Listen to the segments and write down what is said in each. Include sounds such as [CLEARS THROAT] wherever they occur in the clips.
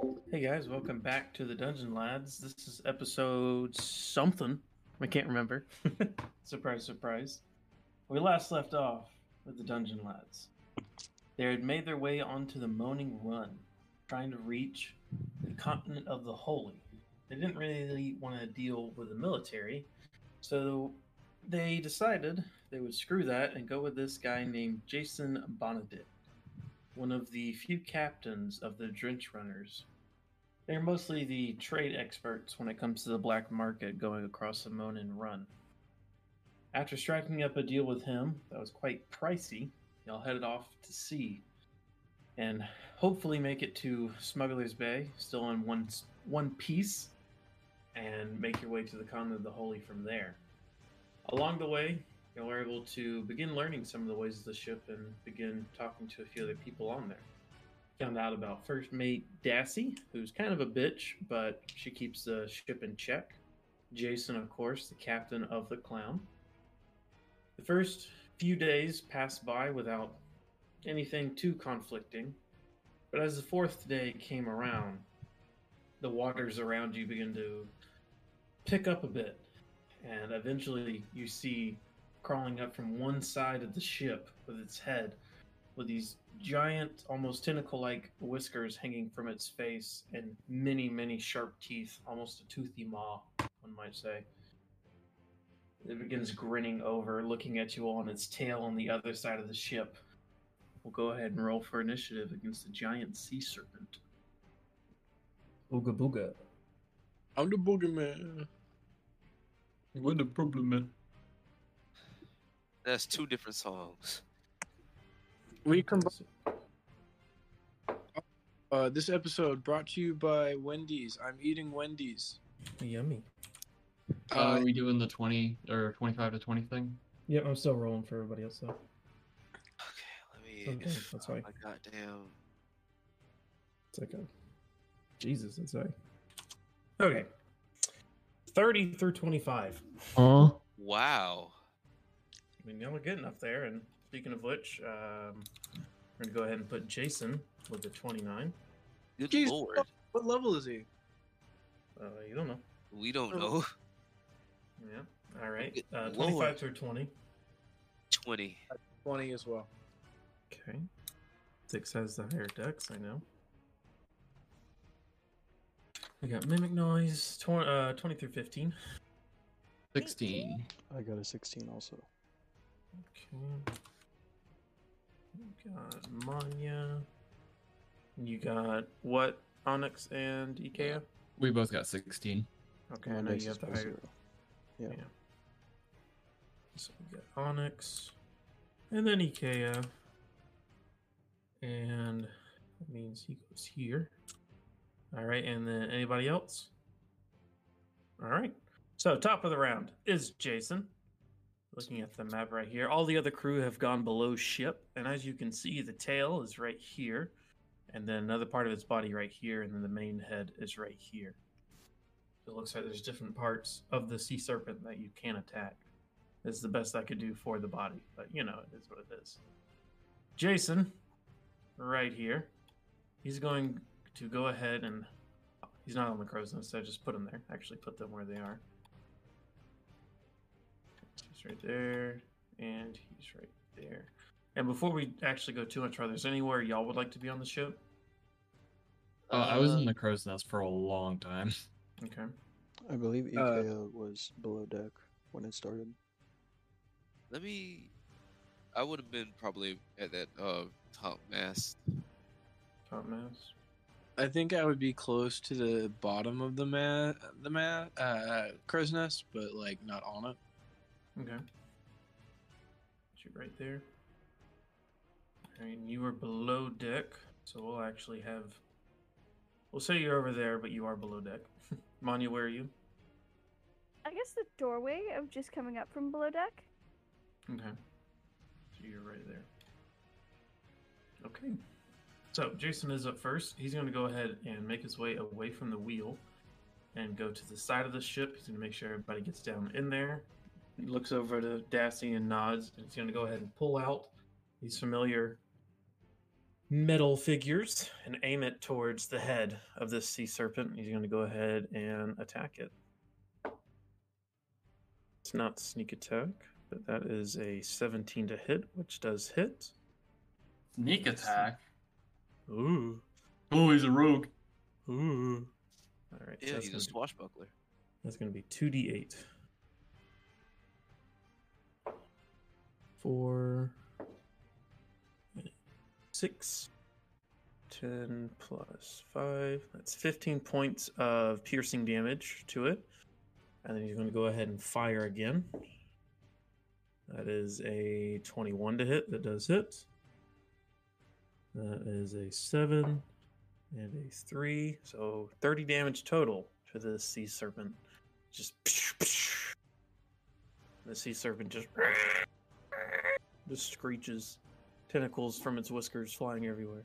Hey guys, welcome back to the Dungeon Lads. This is episode something. I can't remember. [LAUGHS] surprise, surprise. We last left off with the Dungeon Lads. They had made their way onto the Moaning Run, trying to reach the continent of the Holy. They didn't really want to deal with the military, so they decided they would screw that and go with this guy named Jason Bonadit, one of the few captains of the Drench Runners. They're mostly the trade experts when it comes to the black market going across the Moaning Run. After striking up a deal with him that was quite pricey, y'all headed off to sea and hopefully make it to Smuggler's Bay, still in one one piece, and make your way to the continent of the Holy from there. Along the way, you are able to begin learning some of the ways of the ship and begin talking to a few other people on there. Found out about first mate Dassy, who's kind of a bitch, but she keeps the ship in check. Jason, of course, the captain of the Clown. The first few days pass by without anything too conflicting, but as the fourth day came around, the waters around you begin to pick up a bit, and eventually you see crawling up from one side of the ship with its head, with these giant, almost tentacle like whiskers hanging from its face, and many, many sharp teeth, almost a toothy maw, one might say. It begins grinning over, looking at you all on its tail on the other side of the ship. We'll go ahead and roll for initiative against the giant sea serpent. Ooga booga. I'm the boogeyman. What the problem, man? That's two different songs. We come. Uh, this episode brought to you by Wendy's. I'm eating Wendy's. Yummy. Uh, Uh, are we doing the 20 or 25 to 20 thing? Yep, I'm still rolling for everybody else though. Okay, let me. Okay, that's fine. Oh, my goddamn. It's like a Jesus, that's right. Okay. 30 through 25. Huh? Wow. I mean, y'all are getting up there. And speaking of which, um, we're going to go ahead and put Jason with the 29. Good Jeez, lord. What level is he? Uh, you don't know. We don't Oh. know. Yeah. All right. Good Uh, lord. 25 through 20. 20. 20 as well. Okay. Thix has the higher dex, I know. We got Mimic Noise, tw- uh, 20 through 15. 16. I got a 16 also. Okay. You got Manya. You got what? Onyx and Ikea? We both got 16. Okay, My I know you have the higher. zero. Yeah. Yeah. So we got Onyx, and then Ikea, and that means he goes here. All right, and then anybody else? All right. So top of the round is Jason. Looking at the map right here, all the other crew have gone below ship, and as you can see, the tail is right here, and then another part of its body right here, and then the main head is right here. It looks like there's different parts of the sea serpent that you can attack. This is the best I could do for the body, but you know, it is what it is. Jason, right here, he's going to go ahead and he's not on the crow's nest. I just put him there. Actually, put them where they are. He's right there, and he's right there. And before we actually go too much further, is anywhere y'all would like to be on the ship? Uh, I was in the crow's nest for a long time. [LAUGHS] Okay. I believe Uh, was below deck when it started. Let me. I would have been probably at that uh top mast. Top mast. I think I would be close to the bottom of the mat, the mat, uh, crow's nest, but like not on it. Okay. You right there. And you are below deck, so we'll actually have. We'll say you're over there, but you are below deck. [LAUGHS] Manya, where are you? I guess the doorway of just coming up from below deck. Okay. So you're right there. Okay. So Jason is up first. He's going to go ahead and make his way away from the wheel and go to the side of the ship. He's going to make sure everybody gets down in there. He looks over to Dassy and nods. And he's going to go ahead and pull out these familiar metal figures and aim it towards the head of this sea serpent. He's going to go ahead and attack it. It's not sneak attack, but that is a 17 to hit, which does hit. Sneak attack. Ooh, Oh, he's a rogue. ooh. All right, Yeah, that's he's a swashbuckler. That's going to be 2d8. Four, six, 10 plus five. That's 15 points of piercing damage to it. And then he's going to go ahead and fire again. That is a 21 to hit. That does hit. That is a 7 and a 3. So 30 damage total to the sea serpent. Just. The sea serpent just. Just screeches. Tentacles from its whiskers flying everywhere.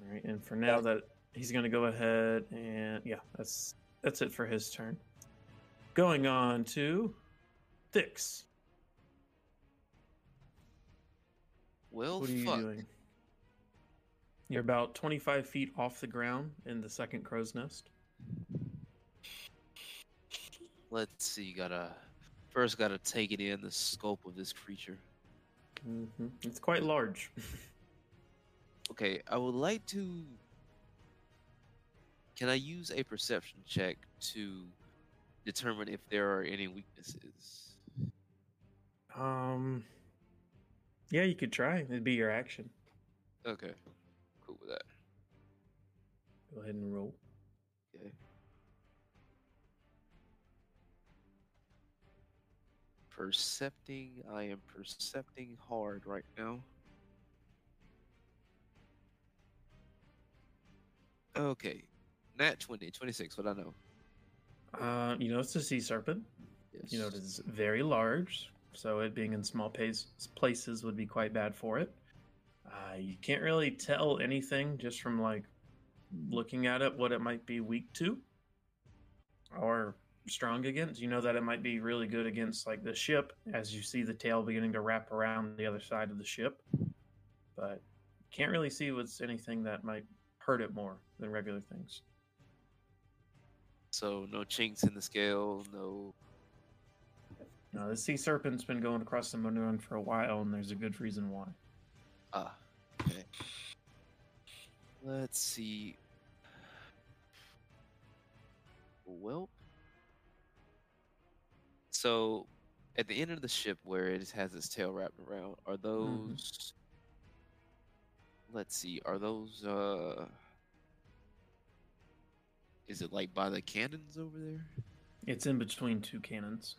All right, and for now that he's going to go ahead and yeah, that's that's it for his turn. Going on to Thix. Well, What are you fuck. doing? You're about 25 feet off the ground in the second crow's nest. Let's see. Gotta first gotta take it in the scope of this creature. hmm It's quite large. [LAUGHS] Okay, I would like to. Can I use a perception check to determine if there are any weaknesses? um, yeah, you could try. It'd be your action. Okay, cool with that. Go ahead and roll. Percepting, I am percepting hard right now. Okay, nat 20, 26, what I know. Uh, you know it's a sea serpent. Yes. You know it is very large, so it being in small pace, places would be quite bad for it. Uh, you can't really tell anything just from like looking at it what it might be weak to or strong against. You know that it might be really good against like the ship as you see the tail beginning to wrap around the other side of the ship, but can't really see what's anything that might hurt it more than regular things. So no chinks in the scale, no. No, the sea serpent's been going across the moon for a while, and there's a good reason why. Ah, okay. Let's see. Well, so at the end of the ship where it has its tail wrapped around, are those? Let's see. Are those? uh Is it like by the cannons over there? It's in between two cannons.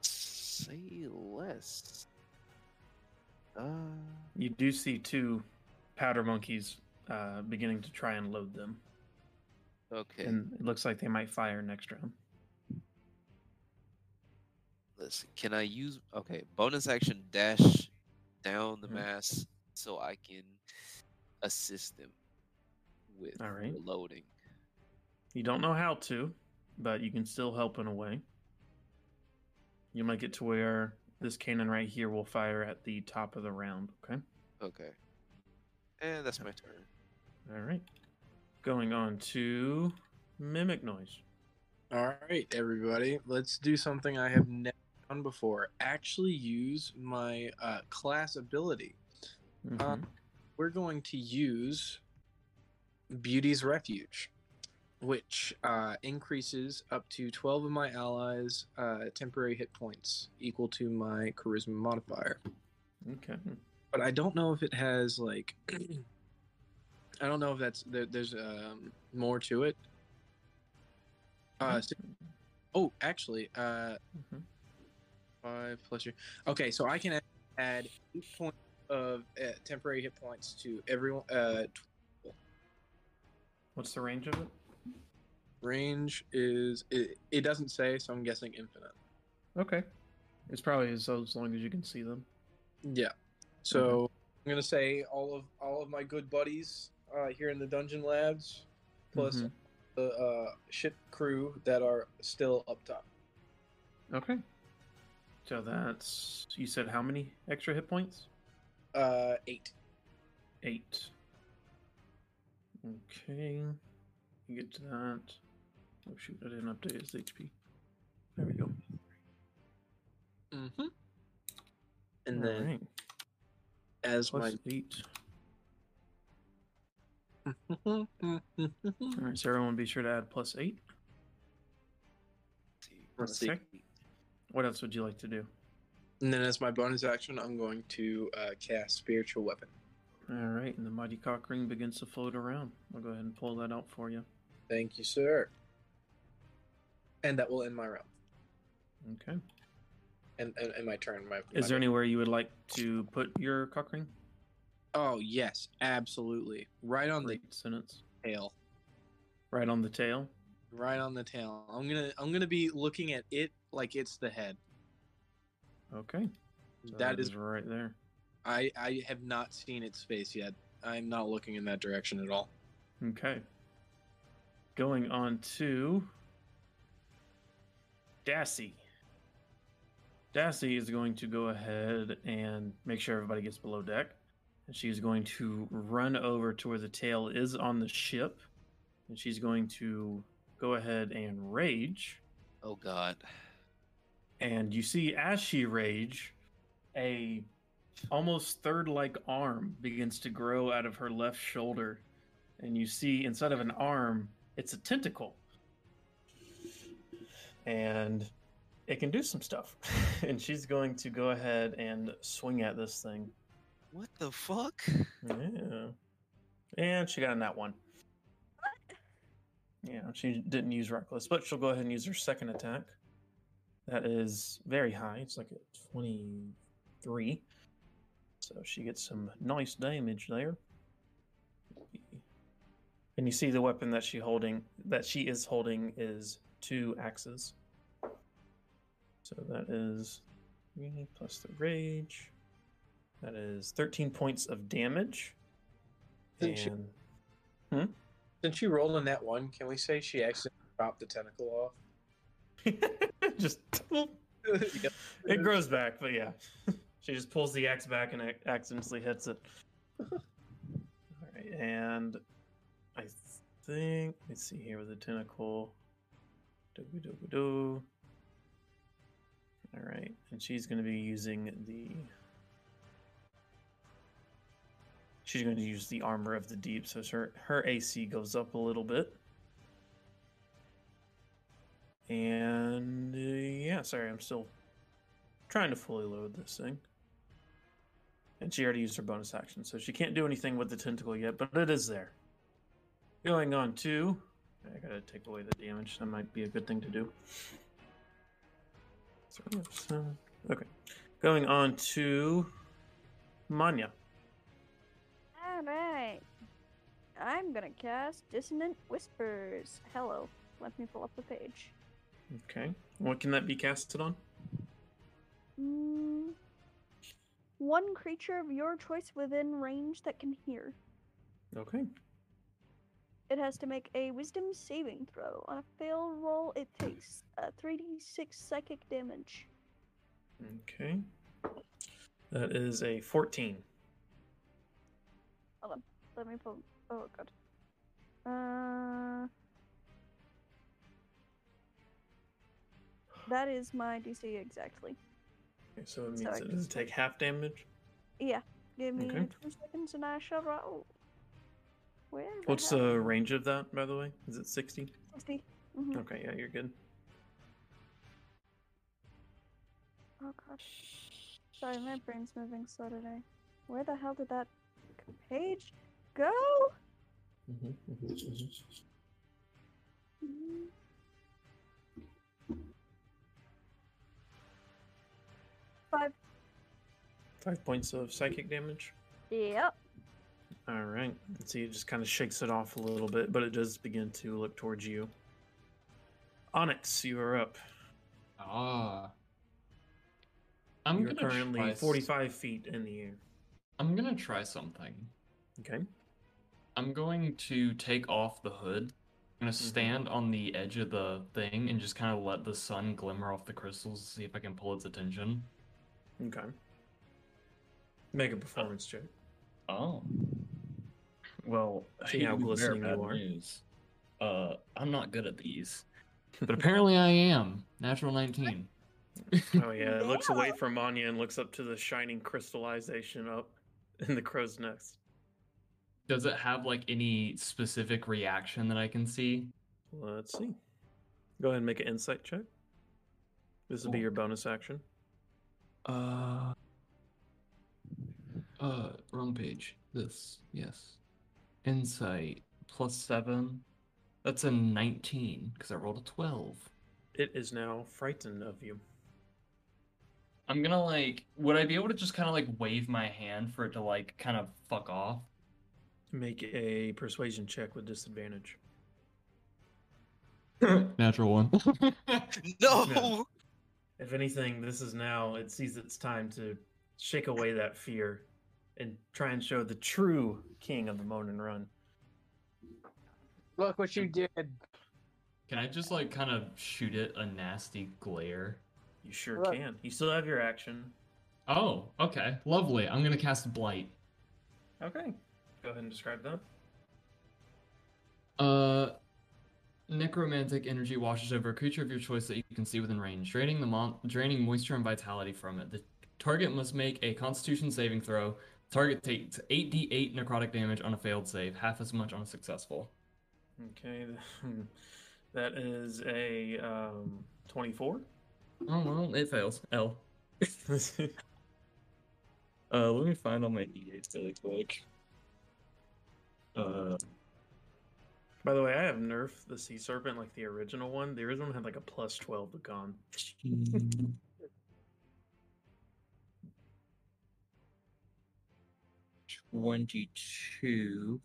Say less. Uh, You do see two powder monkeys uh, beginning to try and load them, okay. and it looks like they might fire next round. Let's see. Can I use okay bonus action dash down the Mhm. mass so I can assist them with All right. loading. You don't know how to, but you can still help in a way. You might get to where this cannon right here will fire at the top of the round. Okay. Okay. And that's my turn. All right. Going on to mimic noise. All right, everybody, let's do something I have never before. Actually, use my uh, class ability. Uh, Mhm. We're going to use Beauty's Refuge, which uh, increases up to 12 of my allies' uh, temporary hit points, equal to my charisma modifier. Okay. But I don't know if it has, like, [CLEARS THROAT] I don't know if that's, there, there's um, more to it. Uh, si- oh, actually, uh, Mhm. Five plus your. Okay, so I can add eight points of uh, temporary hit points to everyone. Uh, What's the range of it? range is it, it doesn't say, so I'm guessing infinite. Okay. It's probably as, as long as you can see them. Yeah. So I'm gonna say all of all of my good buddies uh, here in the Dungeon Lads, plus Mhm. the uh, ship crew that are still up top. Okay. So that's you said how many extra hit points? Uh, eight. Eight. Okay. You get to that. Oh shoot, I didn't update his HP. There we go. Mm-hmm. And then Alright, as plus my eight. Alright, so everyone be sure to add plus eight. Let's see. Okay. What else would you like to do? And then as my bonus action, I'm going to uh, cast spiritual weapon. Alright, and the mighty cock ring begins to float around. I'll go ahead and pull that out for you. Thank you, sir. And that will end my round Okay. and, and, and my turn. My, Is my- there anywhere you would like to put your cock ring? Oh yes, absolutely. Right on the Great sentence. tail. Right on the tail. Right on the tail. I'm gonna I'm gonna be looking at it like it's the head. Okay. So that is right there. I I have not seen its face yet. I'm not looking in that direction at all. Okay. Going on to Dassy. Dassy is going to go ahead and make sure everybody gets below deck. And she's going to run over to where the tail is on the ship. And she's going to go ahead and rage. Oh God. And you see as she rage, a almost third like arm begins to grow out of her left shoulder. And you see instead of an arm, it's a tentacle. And it can do some stuff. [LAUGHS] and she's going to go ahead and swing at this thing. What the fuck? Yeah. And she got in that one. Yeah, she didn't use reckless, but she'll go ahead and use her second attack. That is very high. It's like a 23. So she gets some nice damage there. And you see the weapon that she holding that she is holding is two axes. So that is three plus the rage. That is 13 points of damage. Didn't she- And hmm? Since she rolled in that one, can we say she accidentally dropped the tentacle off? [LAUGHS] just [LAUGHS] Yep. it grows back, but yeah, [LAUGHS] she just pulls the axe back and ac- accidentally hits it. All right, and I think let's see here with the tentacle. Do do do. All right, and she's going to be using the. She's going to use the armor of the deep, so her her AC goes up a little bit. And uh, yeah, sorry, I'm still trying to fully load this thing. And she already used her bonus action, so she can't do anything with the tentacle yet, but it is there. Going on to. I gotta take away the damage. That might be a good thing to do. So, so- okay. Going on to Manya. Alright. I'm gonna cast Dissonant Whispers. Hello. Let me pull up the page. Okay. What can that be casted on? Mm, one creature of your choice within range that can hear. Okay. It has to make a wisdom saving throw. On a fail roll, it takes uh, 3d6 psychic damage. Okay. That is a 14. Let me pull. Oh, god. Uh. That is my DC exactly. Okay, so it So means I it can does take half damage. Yeah. Give me Okay. two seconds and I shall roll. Where? What's the range of that, by the way? Is it 60? 60. Mhm. Okay, yeah, you're good. Oh god. Sorry, my brain's moving slow today. Where the hell did that page go? Mm-hmm, Five. Five points of psychic damage. Yep. All right. And so it just kind of shakes it off a little bit, but it does begin to look towards you. Onyx, you are up. Ah. I'm You're gonna currently try 45 feet in the air. I'm gonna try something. Okay. I'm going to take off the hood I'm gonna stand on the edge of the thing and just kind of let the sun glimmer off the crystals to see if I can pull its attention. Okay. Make a performance check. Oh. Well, See how glistening you are. news. Uh, I'm not good at these, but apparently I am. Natural 19. Oh yeah, it looks away from Manya and looks up to the shining crystallization up in the crow's nest. Does it have like any specific reaction that I can see? Let's see. Go ahead and make an insight check. This will be your bonus action. Uh. Uh, wrong page. This, yes. Insight plus seven. That's a 19 because I rolled a 12. It is now frightened of you. I'm gonna like, would I be able to just kind of like wave my hand for it to like kind of fuck off? Make a persuasion check with disadvantage. [LAUGHS] Natural one. [LAUGHS] No. If anything, this is now it sees its time to shake away that fear and try and show the true king of the Moaning Run. Look what you did. Can I just like kind of shoot it a nasty glare? You sure Right. can. You still have your action. Oh, okay. Lovely. I'm gonna cast Blight. Okay. Go ahead and describe that. Uh, necromantic energy washes over a creature of your choice that you can see within range, draining the mon- draining moisture and vitality from it. The target must make a Constitution saving throw. Target takes 8d8 necrotic damage on a failed save, half as much on a successful. Okay. [LAUGHS] That is a um, 24. Oh well, it fails. L. [LAUGHS] Uh, let me find all my d8s really quick. Uh, By the way, I have nerfed the sea serpent like the original one. The original one had like a plus 12 to con. Twenty-two.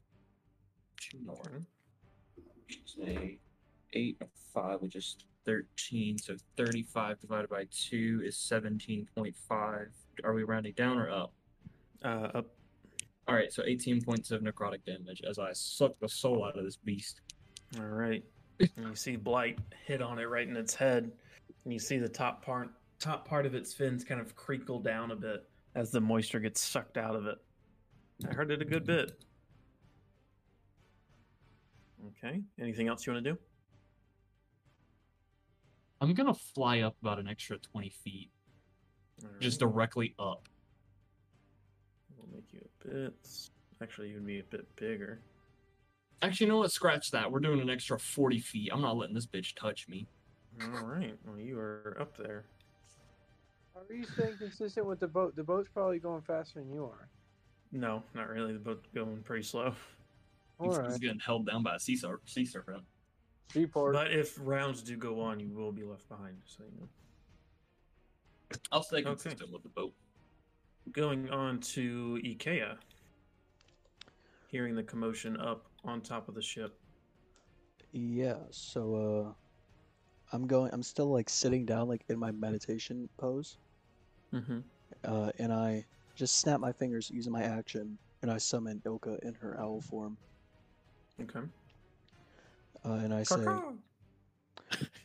Two more. Say eight and five, which is thirteen. So thirty-five divided by two is seventeen point five. Are we rounding down or up? Uh, up. All right, so eighteen points of necrotic damage as I suck the soul out of this beast. All right. and you see Blight hit on it right in its head, and you see the top part top part of its fins kind of crinkle down a bit as the moisture gets sucked out of it. I heard it a good bit. Okay. Anything else you want to do? I'm gonna fly up about an extra twenty feet, just directly up. We'll make you a bit. Actually, you'd be a bit bigger. Actually, you know what? Scratch that. We're doing an extra forty feet. I'm not letting this bitch touch me. All right. Well, you are up there. Are you staying consistent with the boat? The boat's probably going faster than you are. No, not really. The boat's going pretty slow. All He's, right. he's getting held down by a sea, ser- sea serpent. Seaport. But if rounds do go on, you will be left behind. So you know. I'll stay Okay. consistent with the boat. Going on to Ikea. Hearing the commotion up on top of the ship. Yeah, so uh I'm going I'm still like sitting down like in my meditation pose. Mm-hmm. Uh and I just snap my fingers using my action and I summon Ilka in her owl form. Okay. Uh, and I say, Caw-caw.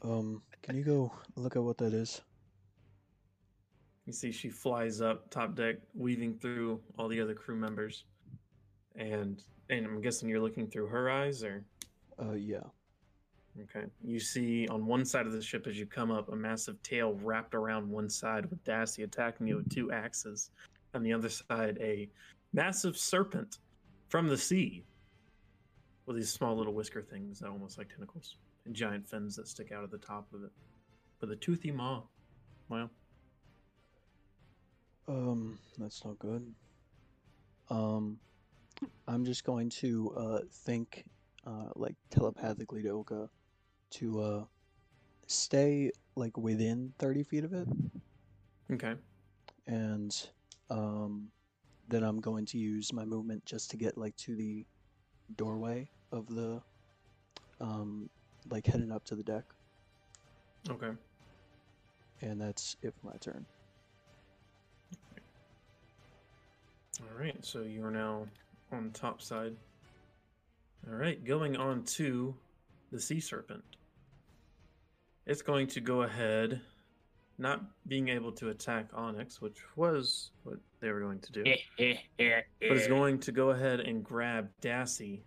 um, can you go look at what that is? You see, she flies up top deck, weaving through all the other crew members, and and I'm guessing you're looking through her eyes, or Uh yeah. okay. You see on one side of the ship as you come up a massive tail wrapped around one side with Dassy attacking you with two axes, on the other side a massive serpent from the sea with these small little whisker things that are almost like tentacles and giant fins that stick out of the top of it, with a toothy maw. Wow. Um, that's not good. Um, I'm just going to uh think uh like telepathically to Oka, to uh stay like within 30 feet of it Okay. and um then I'm going to use my movement just to get like to the doorway of the um like heading up to the deck Okay. and that's it for my turn. All right, so you are now on top side. All right, going on to the sea serpent. It's going to go ahead, not being able to attack Onyx, which was what they were going to do, [LAUGHS] but it's going to go ahead and grab Dassy.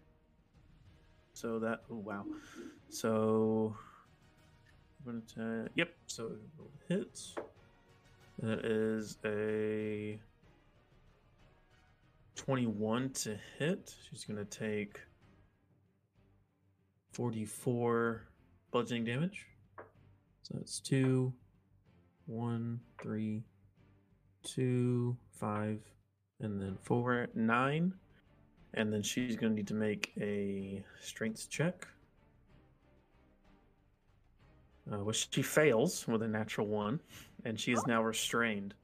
So that, oh wow. So, I'm gonna ta- yep, so roll hits. That is a 21 to hit. She's going to take 44 bludgeoning damage. So that's two, one, three, two, five, and then four, nine. And then she's going to need to make a strength check. Uh, which she fails with a natural one, and she is now restrained.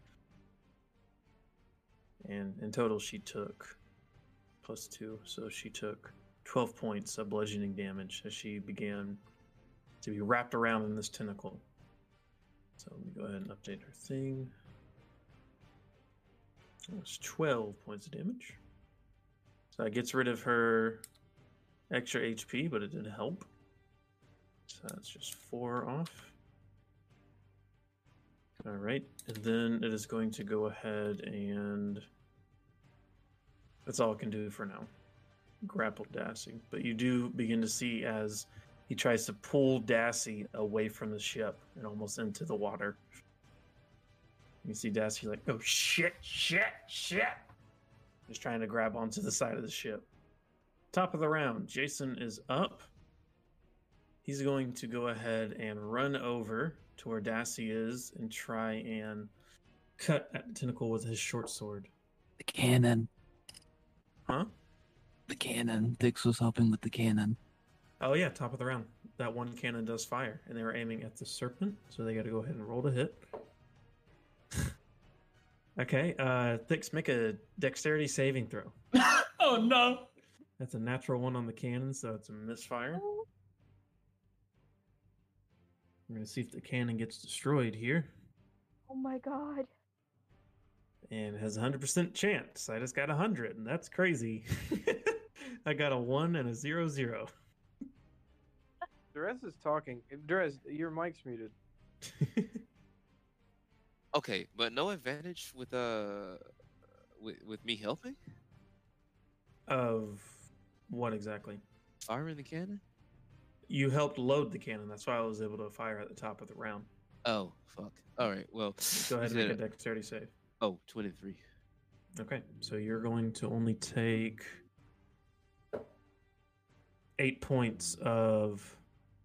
And in total, she took plus two, so she took 12 points of bludgeoning damage as she began to be wrapped around in this tentacle. So let me go ahead and update her thing. That's 12 points of damage. So that gets rid of her extra HP, but it didn't help. So that's just four off. All right, and then it is going to go ahead and that's all it can do for now. Grapple Dassy, but you do begin to see as he tries to pull Dassy away from the ship and almost into the water. You see Dassy like, oh shit, shit, shit. Just trying to grab onto the side of the ship. Top of the round, Jason is up. He's going to go ahead and run over to where Dassy is and try and cut at the tentacle with his short sword. The cannon. Huh? The cannon. Thix was helping with the cannon. Oh yeah, top of the round. That one cannon does fire, and they were aiming at the serpent, so they got to go ahead and roll to hit. [LAUGHS] okay, uh, Thix, make a dexterity saving throw. [LAUGHS] oh no! That's a natural one on the cannon, so it's a misfire. We're gonna see if the cannon gets destroyed here, Oh my god. And has a hundred percent chance. I just got a hundred, and that's crazy. [LAUGHS] I got a one and a zero zero. Durez is talking. Durez, your mic's muted. [LAUGHS] Okay, but no advantage with uh with with me helping of what exactly? firing the cannon. You helped load the cannon. That's why I was able to fire at the top of the round. Oh fuck! All right, well, Go ahead and make a dexterity save. Oh, 23. Okay, so you're going to only take eight points of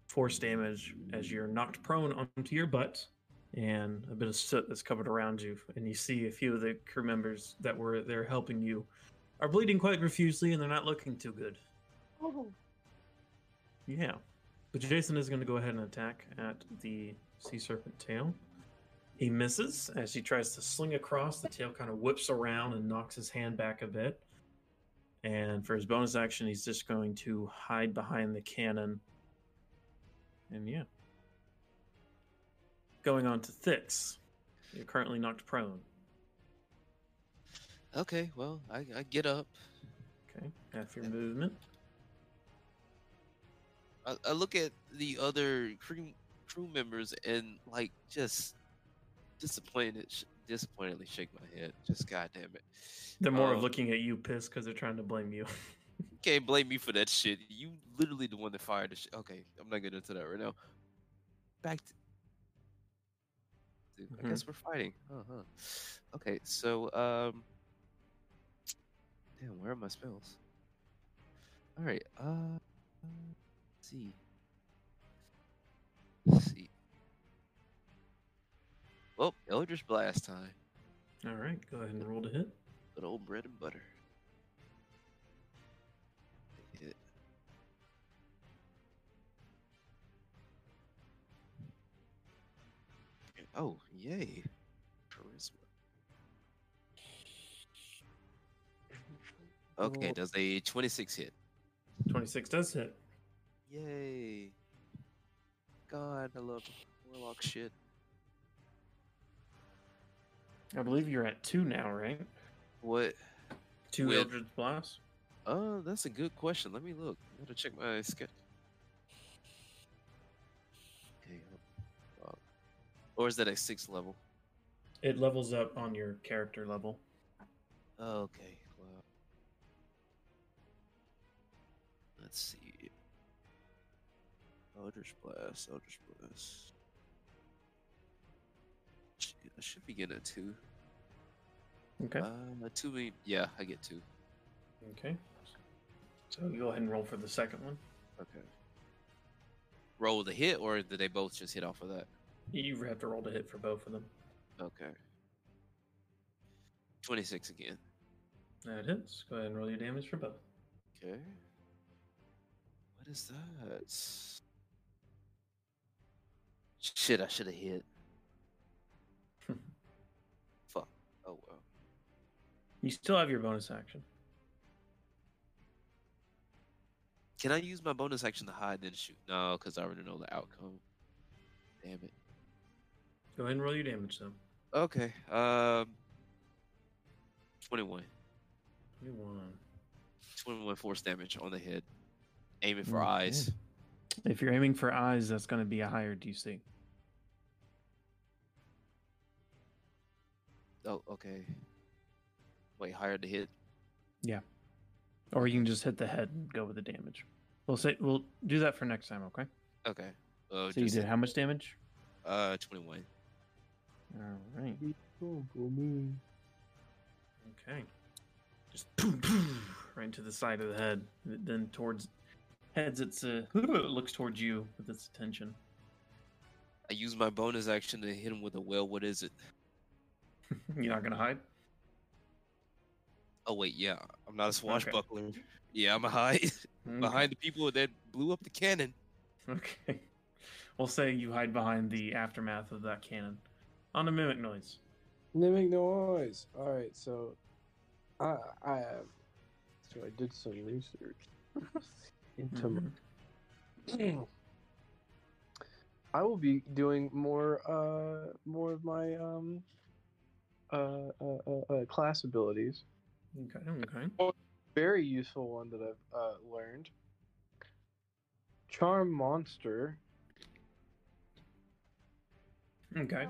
force damage as you're knocked prone onto your butt, and a bit of soot that's covered around you. And you see a few of the crew members that were there helping you are bleeding quite profusely, and they're not looking too good. Oh. Yeah, but Jason is going to go ahead and attack at the sea serpent tail. He misses as he tries to sling across. The tail kind of whips around and knocks his hand back a bit. And for his bonus action, he's just going to hide behind the cannon. And yeah. Going on to Thix. You're currently knocked prone. Okay, well, I, I get up. Okay, half your movement. I, I look at the other crew crew members and like just disappointed, sh- disappointedly shake my head. Just goddamn it. They're more of Um, looking at you pissed because they're trying to blame [LAUGHS] you. Can't blame me for that shit. You literally the one that fired the shit. Okay, I'm not getting into that right now. Back to. Dude, I guess we're fighting. Uh huh. Okay, so um. Damn, where are my spells? All right. Uh. Let's see. Well, Eldritch Blast time. All right, go ahead and roll to hit. Good old bread and butter. Hit. Oh, yay. Charisma. Okay, Oh. does a 26 hit? 26 does hit. Yay. God, I love warlock shit. I believe you're at two now, right? What? Two with... Eldritch Blast? Uh, oh, that's a good question. Let me look. I gotta check my schedule. Okay. Or is that a sixth level? It levels up on your character level. Oh, okay. Well, let's see. Eldritch Blast. Eldritch Blast. Shit, I should be getting a two. Okay. Uh, a two mean, yeah, I get two. Okay. So you go ahead and roll for the second one. Okay. Roll the hit, or did they both just hit off of that? You have to roll the hit for both of them. Okay. 26 again. That hits. Go ahead and roll your damage for both. Okay. What is that? Shit, I should have hit. You still have your bonus action. Can I use my bonus action to hide then shoot? No, because I already know the outcome. Damn it. Go ahead and roll your damage though. Okay. Um. 21. 21. 21 force damage on the head. Aiming for Okay. eyes. If you're aiming for eyes, that's going to be a higher DC. Oh, okay. Wait, higher to hit. Yeah. Or you can just hit the head and go with the damage. We'll say we'll do that for next time, okay? Okay. Uh, So you just did how much damage? uh 21. All right. Cool, cool, me. Okay. Just boom, boom, right into the side of the head. Then towards heads, it's uh, [LAUGHS] looks towards you with its attention. I use my bonus action to hit him with a well. What is it? [LAUGHS] You're not gonna hide. Oh wait, yeah, I'm not a swashbuckler. Yeah, I'm a hide [LAUGHS] behind the people that blew up the cannon. Okay. We'll say you hide behind the aftermath of that cannon. On a mimic noise. Mimic noise. All right, so I I have so I did some research [LAUGHS] into my Mhm. [CLEARS THROAT] I will be doing more uh more of my um uh, uh, uh, uh class abilities. Okay, okay. Very useful one that I've uh, learned. Charm monster. Okay.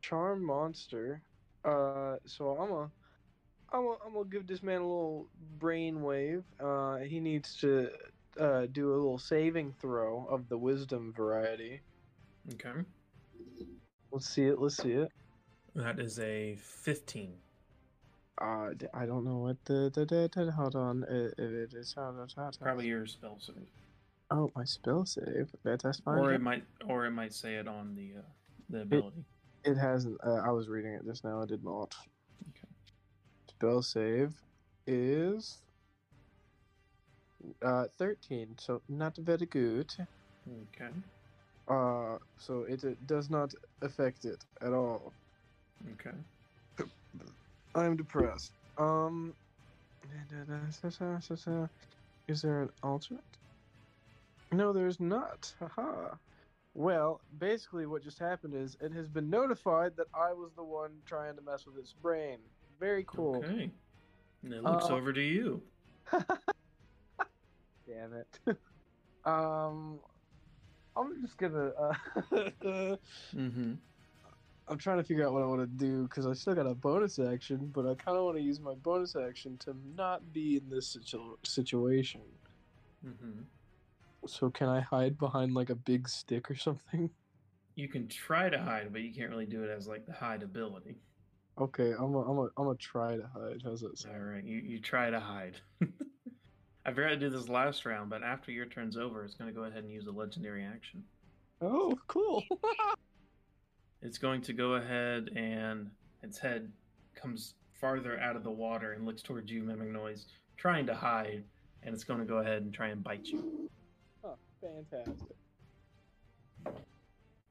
Charm monster. Uh, so I'm a, I'm a, I'm gonna give this man a little brain wave. Uh, he needs to uh, do a little saving throw of the wisdom variety. Okay. Let's see it. Let's see it. That is a 15. Uh, I don't know what the the, the, the hold on. It, it, it is how how- Probably your spell save. Oh, my spell save. That, that's fine. Or it might or it might say it on the uh, the ability. It hasn't. Uh, I was reading it just now. I did not. Okay. Spell save is uh thirteen. So not very good. Okay. Uh, so it, it does not affect it at all. Okay. [LAUGHS] I'm depressed. Um, is there an alternate? No, there's not. Haha. Well, basically, what just happened is it has been notified that I was the one trying to mess with its brain. Very cool. Okay. And it looks Uh, over to you. [LAUGHS] Damn it. [LAUGHS] um, I'm just gonna. Uh, [LAUGHS] Mm-hmm. I'm trying to figure out what I want to do because I still got a bonus action, but I kind of want to use my bonus action to not be in this situ- situation. Mm-hmm. So can I hide behind like a big stick or something? You can try to hide, but you can't really do it as like the hide ability. Okay, I'm a, I'm a, I'm gonna try to hide. How's that sound? All right, you, you try to hide. [LAUGHS] I forgot to do this last round, but after your turn's over, it's going to go ahead and use a legendary action. Oh, cool. [LAUGHS] It's going to go ahead and its head comes farther out of the water and looks towards you, mimic noise, trying to hide, and it's going to go ahead and try and bite you. oh, fantastic.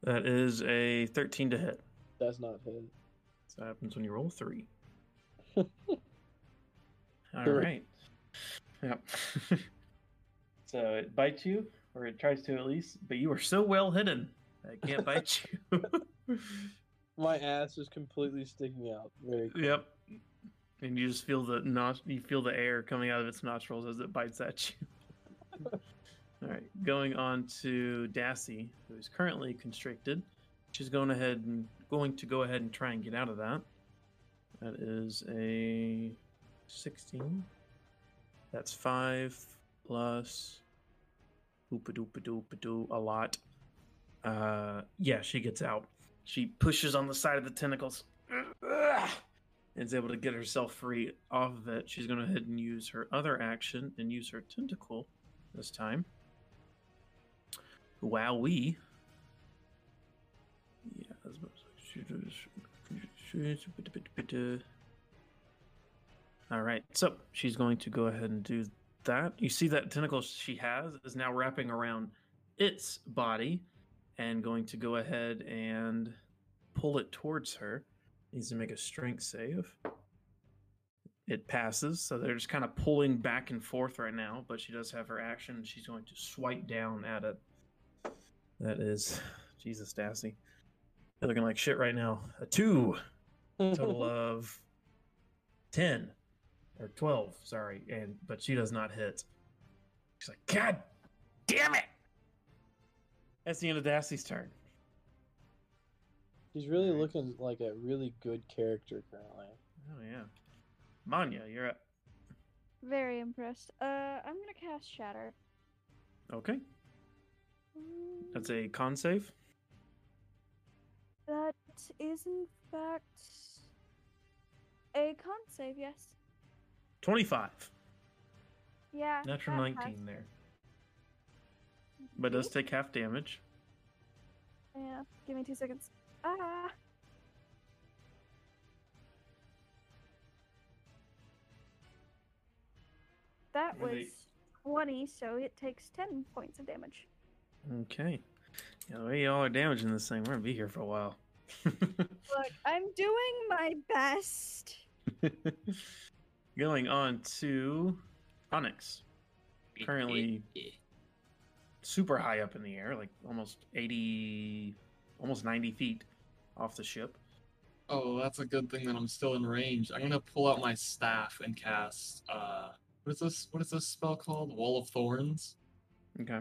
That is a 13 to hit. That's not hit. That happens when you roll three. [LAUGHS] All Three. right. Yep. [LAUGHS] so it bites you, or it tries to at least, but you are so well hidden that it can't bite [LAUGHS] you. My ass is completely sticking out. Very cool. yep. And you just feel the nos- you feel the air coming out of its nostrils as it bites at you. [LAUGHS] All right, going on to Dassy, who is currently constricted. She's going ahead and going to go ahead and try and get out of that. That is a 16. That's five plus oopa doopa doopa doo a lot. Uh, yeah, she gets out. She pushes on the side of the tentacles. and is able to get herself free off of it. She's going to head and use her other action and use her tentacle this time. Wowee. Yeah, that's she. All right, so she's going to go ahead and do that. You see that tentacle she has is now wrapping around its body and going to go ahead and pull it towards her. Needs to make a strength save. It passes, so they're just kind of pulling back and forth right now, but she does have her action. She's going to swipe down at it. That is Jesus Dassy. You're looking like shit right now. A two. Total [LAUGHS] of ten. Or twelve, sorry. And but she does not hit. She's like, God damn it! That's the end of Dassy's turn. He's really looking like a really good character currently. Oh yeah. Manya, you're up. Very impressed. Uh, I'm gonna cast Shatter. Okay. That's a con save. That is in fact a con save. Yes. 25. Yeah. Natural that 19 has- there. But does take half damage. Yeah. Give me two seconds. Ah. That was they- 20, so it takes 10 points of damage. Okay. Yeah, the way y'all are damaging this thing, we're gonna be here for a while. [LAUGHS] Look, I'm doing my best. Going on to Onyx. [LAUGHS] Currently super high up in the air, like almost 80, almost 90 feet off the ship. Oh, that's a good thing that I'm still in range. I'm gonna pull out my staff and cast uh what is this what is this spell called? Wall of Thorns. Okay.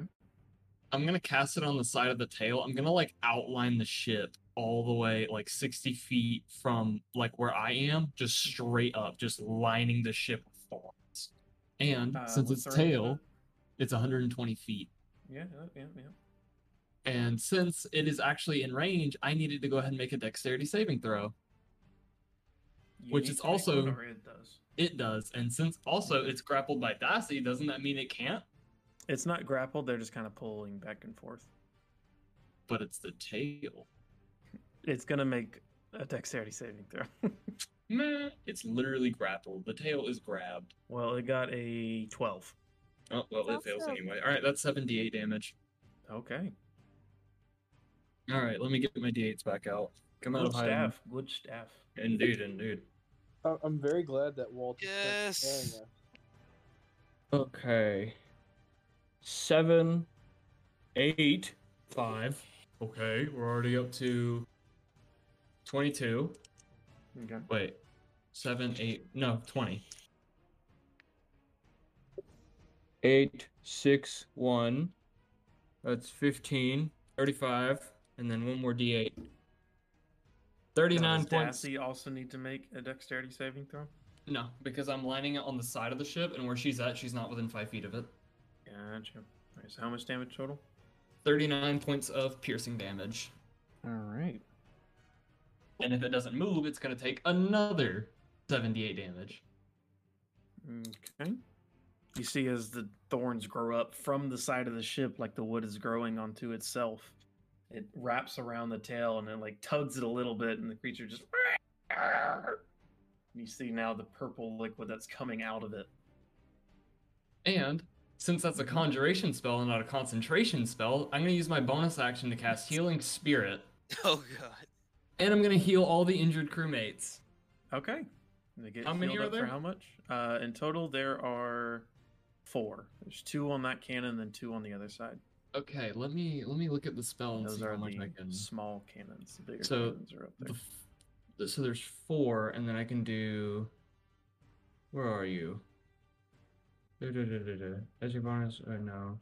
I'm gonna cast it on the side of the tail. I'm gonna like outline the ship all the way like 60 feet from like where I am, just straight up, just lining the ship with thorns. And Uh, since its the range of tail, it's 120 feet. Yeah, yeah, yeah, yeah. And since it is actually in range, I needed to go ahead and make a dexterity saving throw. You Which is also- it does. It does. And since also it's grappled by Dassy, doesn't that mean it can't? It's not grappled, they're just kind of pulling back and forth. But it's the tail. It's gonna make a dexterity saving throw. [LAUGHS] Meh, it's literally grappled. The tail is grabbed. well, it got a 12. Oh, well, it fails anyway. All right, that's 78 damage. Okay. All right, let me get my d8s back out. Come out Good of hiding. staff. Good staff. Indeed, indeed. I- I'm very glad that Walt is Yes. transparent. Okay. Seven, eight, five. Okay, we're already up to 22. Okay. Wait, seven, eight, no, 20. Eight, six, one. That's 15, 35, and then one more d8. 39 Now, does points. Dassy also need to make a dexterity saving throw? No, because I'm lining it on the side of the ship, and where she's at, she's not within five feet of it. Gotcha. Alright, so how much damage total? 39 points of piercing damage. Alright. And if it doesn't move, it's going to take another 78 damage. Okay. You see as the thorns grow up from the side of the ship, like the wood is growing onto itself. It wraps around the tail and it like tugs it a little bit, and the creature just. You see now the purple liquid that's coming out of it. And since that's a conjuration spell and not a concentration spell, I'm going to use my bonus action to cast Healing Spirit. [LAUGHS] Oh god. And I'm going to heal all the injured crewmates. Okay. Get How many are up for there? how much? Uh, in total, there are four. There's two on that cannon, and two on the other side. Okay, let me let me look at the spell and Those see are how much the I can. small cannons. The bigger So, cannons are up The f- th- so there's four, and then I can do. Where are you? As your bonus, or no?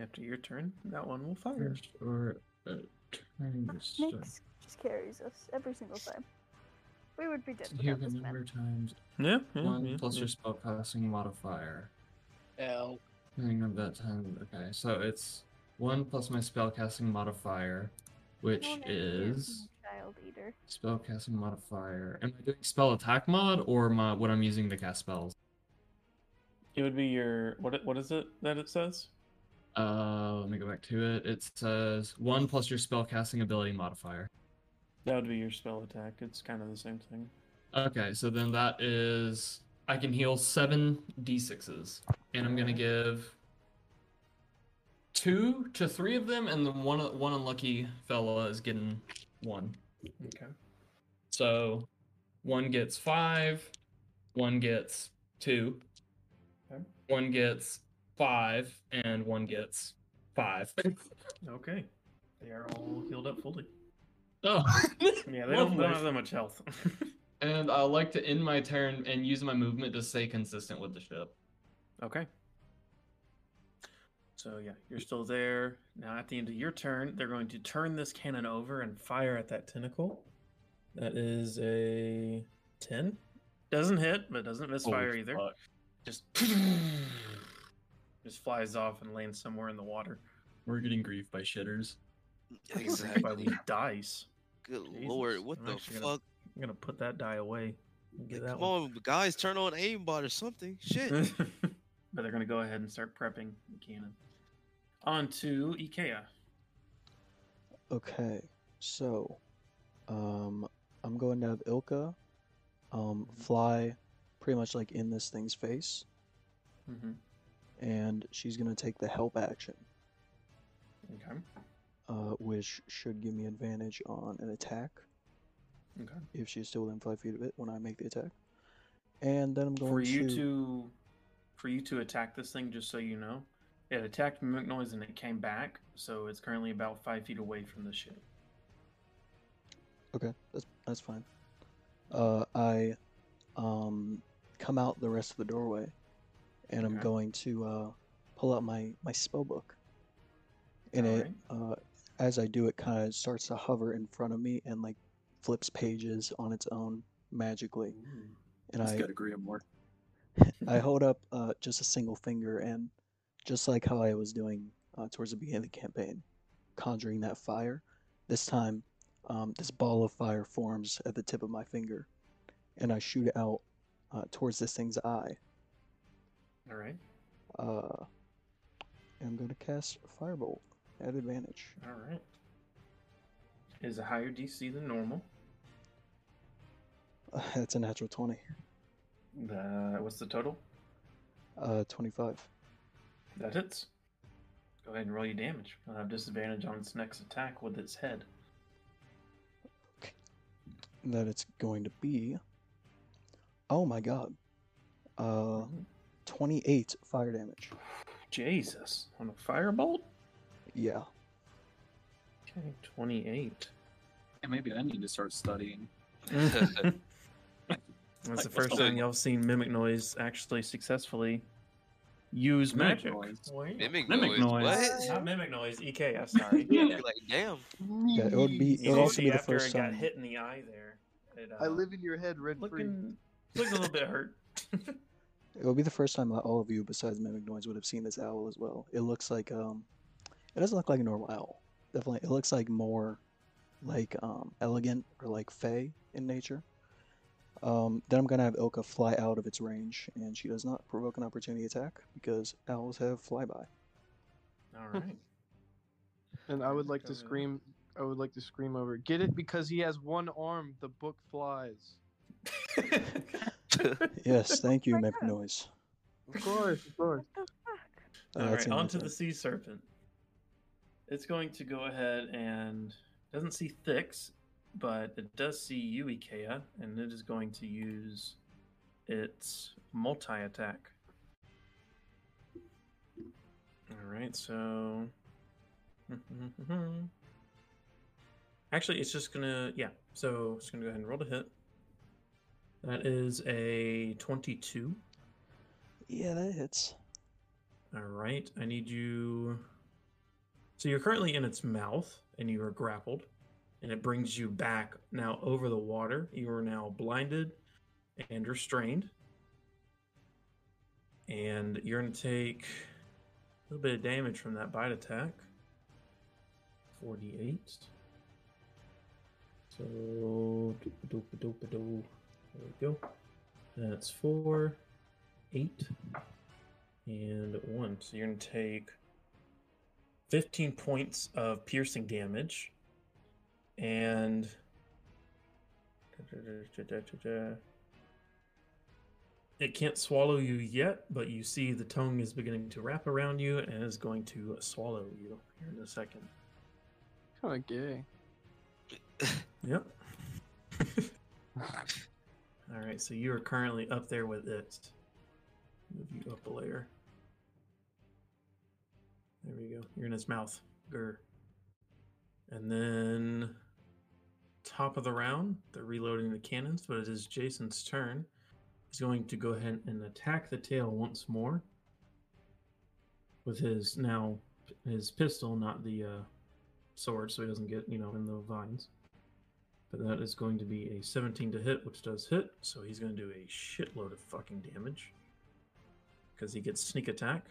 After your turn, that one will fire. First or uh, Just, uh, Nyx just carries us every single time. We would be dead Here without the number of times Yeah, yeah, one yeah, plus yeah. your spellcasting modifier. L. Hang on that time, okay, so it's one plus my spellcasting modifier, which Don't make me a is child eater. spellcasting modifier. Am I doing spell attack mod or my what I'm using to cast spells? It would be your what? What is it that it says? Uh, let me go back to it. It says one plus your spellcasting ability modifier. That would be your spell attack. It's kind of the same thing. Okay, so then that is I can heal seven d6s, and I'm gonna give two to three of them, and then one one unlucky fella is getting one. Okay. So one gets five, one gets two, Okay. one gets five, and one gets five. [LAUGHS] Okay. They are all healed up fully. Oh, [LAUGHS] Yeah, they don't, they don't have that much health. [LAUGHS] And I like to end my turn and use my movement to stay consistent with the ship. okay. So yeah, you're still there. Now at the end of your turn, they're going to turn this cannon over and fire at that tentacle. That is a ten. Doesn't hit, but doesn't misfire Holy either. fuck. Just [LAUGHS] just flies off and lands somewhere in the water. We're getting griefed by shitters. By Exactly. these dice. Good Jesus, lord, what I'm the actually gonna fuck? I'm gonna put that die away. and Get that Come one. on, guys, turn on aimbot or something. Shit. [LAUGHS] [LAUGHS] but they're gonna go ahead and start prepping the cannon. On to Ikea. Okay, so um, I'm going to have Ilka um, fly pretty much like in this thing's face, Mm-hmm. and she's gonna take the help action, Okay. Uh, which should give me advantage on an attack Okay. if she's still within five feet of it when I make the attack. And then I'm going For you to. to, for you to attack this thing, just so you know, it attacked Mimic Noise and it came back, so it's currently about five feet away from the ship. Okay, that's that's fine. Uh, I um come out the rest of the doorway, and I'm going to uh pull out my my spell book. And it uh as I do, it kind of starts to hover in front of me and like flips pages on its own magically. And He's I got agree more. [LAUGHS] I hold up uh just a single finger and just like how I was doing uh, towards the beginning of the campaign, conjuring that fire. This time, um, this ball of fire forms at the tip of my finger, and I shoot it out uh, towards this thing's eye. All right. Uh, I'm going to cast Firebolt at advantage. All right. Is a higher DC than normal. Uh, [LAUGHS] that's a natural 20. The what's the total? Uh, 25. That hits. Go ahead and roll your damage. I'll have disadvantage on its next attack with its head. That it's going to be. Oh my god. Uh, 28 fire damage. Jesus. On a firebolt? Yeah. Okay, 28. And maybe I need to start studying. [LAUGHS] [LAUGHS] That's the first time y'all seen Mimic Noise actually successfully use Mimic magic. noise. Wait. Mimic, Mimic noise. noise. What? Not Mimic Noise, EKS, [LAUGHS] sorry. You're like, damn. Yeah, it would be. It would also be the after first it got time. hit in the eye there. It, uh, I live in your head rent free. looking, looking a little bit hurt. It would be the first time that all of you, besides Mimic Noise, would have seen this owl as well. It looks like um, it doesn't look like a normal owl. Definitely, it looks like more like um elegant or like fey in nature. Um, then I'm gonna have Ilka fly out of its range, and she does not provoke an opportunity attack because owls have flyby. All right. And I would like to scream. I would like to scream over. Get it because he has one arm. The book flies. [LAUGHS] [LAUGHS] Yes, thank you, my Mimic God. Noise. Of course, of course. What the? Uh, right, in on to the sea serpent. It's going to go ahead and doesn't see Thix, but it does see you, Ikea, and it is going to use its multi attack. All right, so [LAUGHS] actually, it's just gonna yeah. So it's gonna go ahead and roll to hit. That is a twenty-two. Yeah, that hits. All right, I need you So you're currently in its mouth and you are grappled, and it brings you back now over the water. You are now blinded and restrained. And you're going to take a little bit of damage from that bite attack 48. So, there we go. That's four, eight, and one. So you're going to take 15 points of piercing damage. And. It can't swallow you yet, but you see the tongue is beginning to wrap around you and is going to swallow you here in a second. Kind of gay. [COUGHS] Yep. [LAUGHS] All right, so you are currently up there with it. Move you up a layer. There we go. You're in its mouth. Grr. And then top of the round, they're reloading the cannons, but it is Jason's turn. He's going to go ahead and attack the tail once more with his now his pistol, not the uh, sword, so he doesn't get you know in the vines. But that is going to be a 17 to hit, which does hit. So he's going to do a shitload of fucking damage because he gets sneak attack.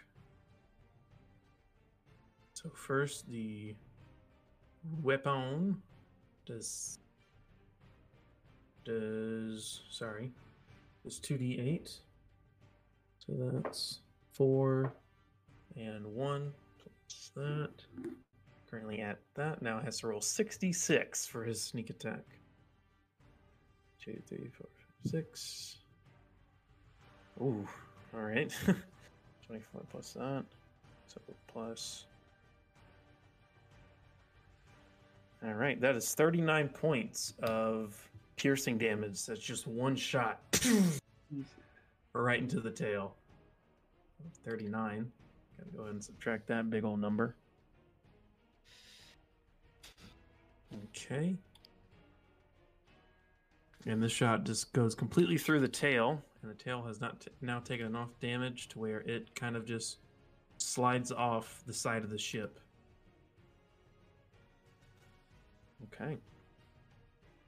So first the weapon does does sorry is 2d8. So that's 4 and 1 plus that. Currently at that. Now has to roll 66 for his sneak attack. 2, 3, 4, 6. Ooh, alright. [LAUGHS] 24 plus that. So plus. Alright, that is 39 points of piercing damage. That's just one shot. [LAUGHS] right into the tail. 39. Gotta go ahead and subtract that big old number. Okay. And this shot just goes completely through the tail, and the tail has not t- now taken enough damage to where it kind of just slides off the side of the ship. Okay.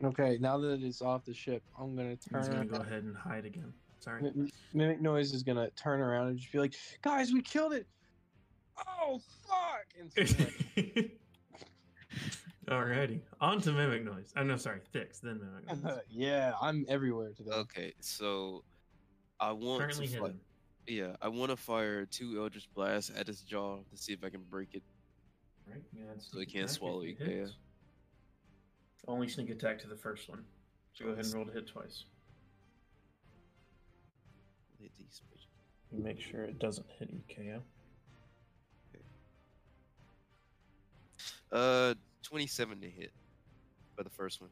Okay, now that it's off the ship, I'm gonna turn. He's turn. gonna go ahead and hide again. Sorry. M- Mimic Noise is gonna turn around and just be like, "Guys, we killed it! Oh fuck!" And [LAUGHS] Alrighty. On to mimic noise. I'm no sorry, Thix, then mimic [LAUGHS] noise. yeah, I'm everywhere today. Okay, so I want Currently to fi- hidden. yeah, I want to fire two Eldritch Blasts at his jaw to see if I can break it. Right? Yeah, it's So he can't swallow if you, it yeah. Hits. Only sneak attack to the first one. So go ahead and roll to hit twice. Hit these bitches. You make sure it doesn't hit EKO. Uh, 27 to hit for the first one.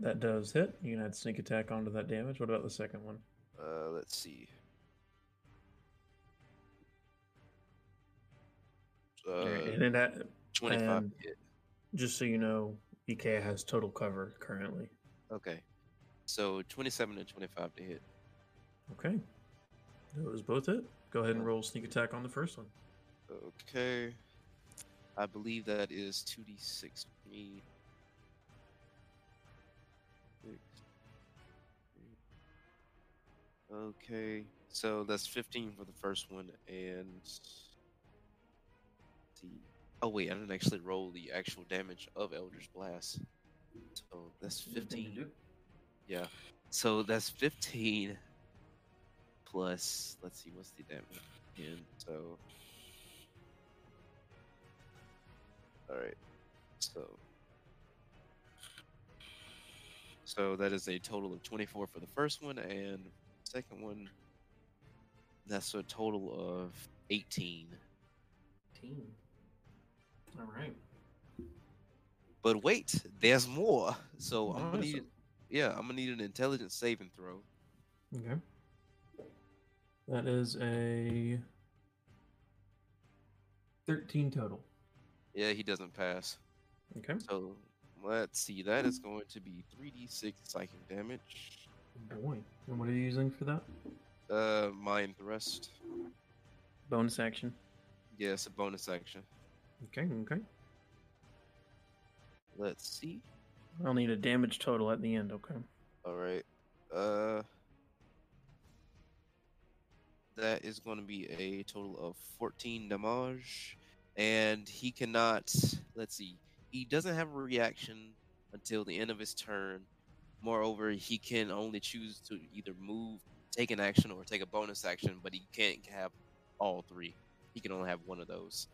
That does hit. You can add sneak attack onto that damage. What about the second one? Uh, let's see. Uh, Alright, and that 25 and- to hit. just so you know, EK has total cover currently. Okay. So 27 and 25 to hit. Okay. That was both it. Go ahead and roll sneak attack on the first one. Okay. I believe that is 2d6 for me. Okay. So that's 15 for the first one and see. Oh wait, I didn't actually roll the actual damage of Eldritch Blast. So that's 15. Yeah. So that's 15 plus let's see what's the damage again. So Alright. So So that is a total of 24 for the first one and second one that's a total of 18. Team. All right. But wait, there's more. So I'm gonna need yeah, I'm gonna need an intelligence saving throw. Okay. That is a 13 total. Yeah, he doesn't pass. Okay. So let's see, that is going to be 3d6 psychic damage. Boy. And what are you using for that? Uh, mind thrust. Bonus action. Yeah, a bonus action. Okay, okay. Let's see. I'll need a damage total at the end. Okay. All right. Uh, that is going to be a total of 14 damage, and he cannot. Let's see. He doesn't have a reaction until the end of his turn. Moreover, he can only choose to either move, take an action, or take a bonus action, but he can't have all three. He can only have one of those.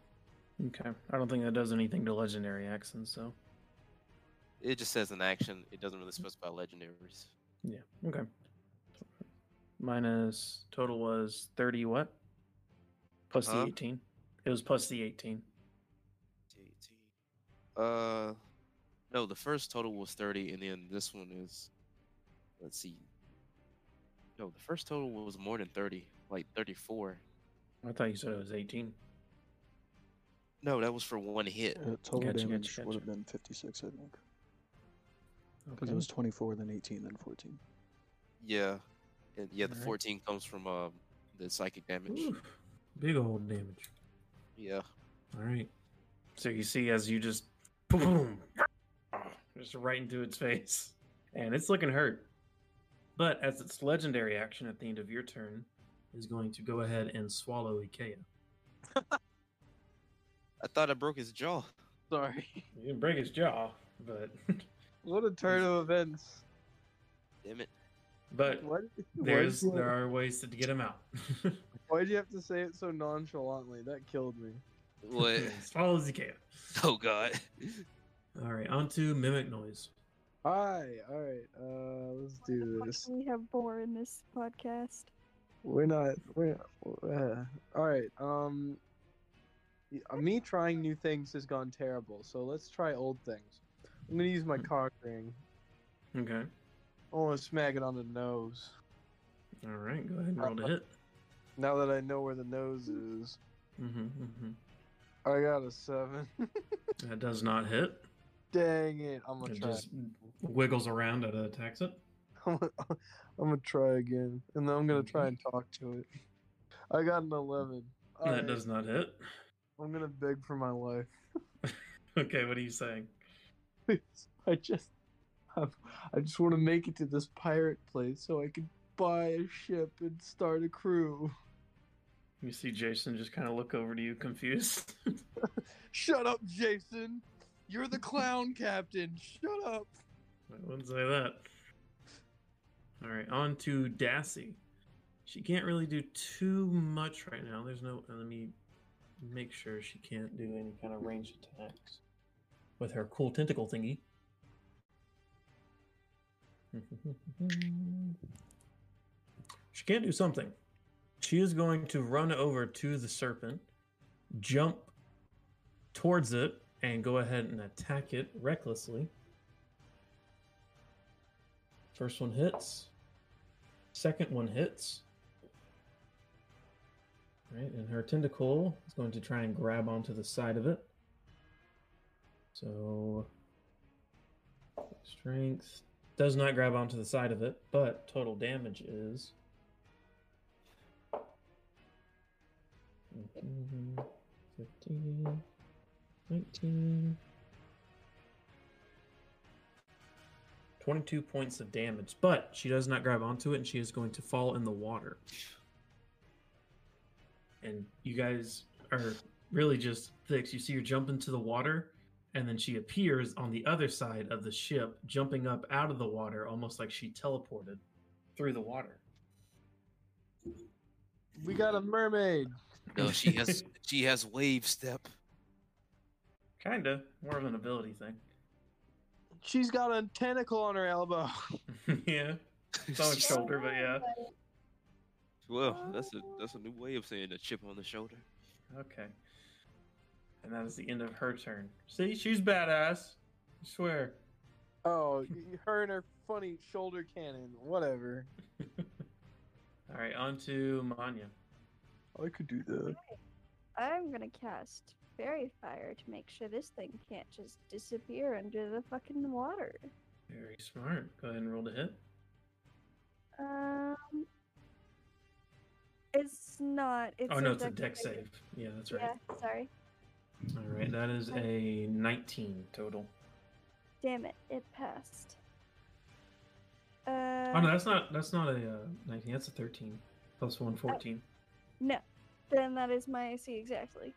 Okay. I don't think that does anything to legendary actions, so. It just says an action. It doesn't really specify legendaries. Yeah. Okay. Minus total was 30 what? Plus Huh? the 18. It was plus the 18. 18. Uh, no, the first total was 30, and then this one is, let's see. No, the first total was more than 30, like 34. I thought you said it was 18. No, that was for one hit. Uh, total Gotcha, damage gotcha, would have been 56, I think. Because Okay. it was 24, then 18, then 14. Yeah. And yeah, the Alright. 14 comes from um the psychic damage. Oof. Big old damage. Yeah. All right. So you see as you just boom, just right into its face, and it's looking hurt. But as its legendary action at the end of your turn is going to go ahead and swallow Ikea. [LAUGHS] I thought I broke his jaw. Sorry. [LAUGHS] You didn't break his jaw, but [LAUGHS] What a turn of events. Damn it. but What? there's why'd, you, there are ways to get him out. [LAUGHS] why'd you have to say it so nonchalantly? That killed me. What? Swallows can. oh god. All right, on to mimic noise. Hi. All right. Uh, let's do What this. do we have more in this podcast? We're not. We're. Uh, all right. Um. Me trying new things has gone terrible. So let's try old things. I'm gonna use my cock ring. Okay. I want to smack it on the nose. All right, go ahead and roll to hit. Now that I know where the nose is, Mm-hmm, mm-hmm. I got a seven. [LAUGHS] That does not hit. Dang it! I'm gonna It try. just wiggles around and attacks it. [LAUGHS] I'm gonna, I'm gonna try again, and then I'm gonna try and talk to it. I got an eleven. that Alright, does not hit. I'm gonna beg for my life. [LAUGHS] Okay, what are you saying? [LAUGHS] I just, I'm, I just want to make it to this pirate place so I can buy a ship and start a crew. You see Jason just kind of look over to you, confused. [LAUGHS] Shut up, Jason. You're the clown captain. Shut up. I wouldn't say that. All right, on to Dassy. She can't really do too much right now. There's no. Let me make sure she can't do any kind of ranged attacks with her cool tentacle thingy. [LAUGHS] she can't do something. She is going to run over to the serpent, jump towards it, and go ahead and attack it recklessly. First one hits. Second one hits. Right, and her tentacle is going to try and grab onto the side of it. So, strength does not grab onto the side of it, but total damage is. Mhm. 15, 19, 22 points of damage, but she does not grab onto it and she is going to fall in the water. And you guys are really just fixed. You see her jump into the water, and then she appears on the other side of the ship, jumping up out of the water, almost like she teleported through the water. We got a mermaid. No, she has [LAUGHS] she has wave step. Kinda. More of an ability thing. She's got a tentacle on her elbow. [LAUGHS] yeah. It's on her [LAUGHS] shoulder, but yeah. Well, that's a that's a new way of saying a chip on the shoulder. Okay. And that is the end of her turn. See, she's badass. I swear. Oh, y- her and her funny shoulder cannon. Whatever. [LAUGHS] All right, on to Manya. I could do that. I'm gonna cast Faerie Fire to make sure this thing can't just disappear under the fucking water. Very smart. Go ahead and roll to hit. Um, it's not. It's oh no, it's a dex save. Yeah, that's right. Yeah, sorry. All right, that is a 19 total. Damn it! It passed. Uh, Oh no, that's not that's not a uh, 19. That's a 13 plus one 14. no. Then that is my AC exactly.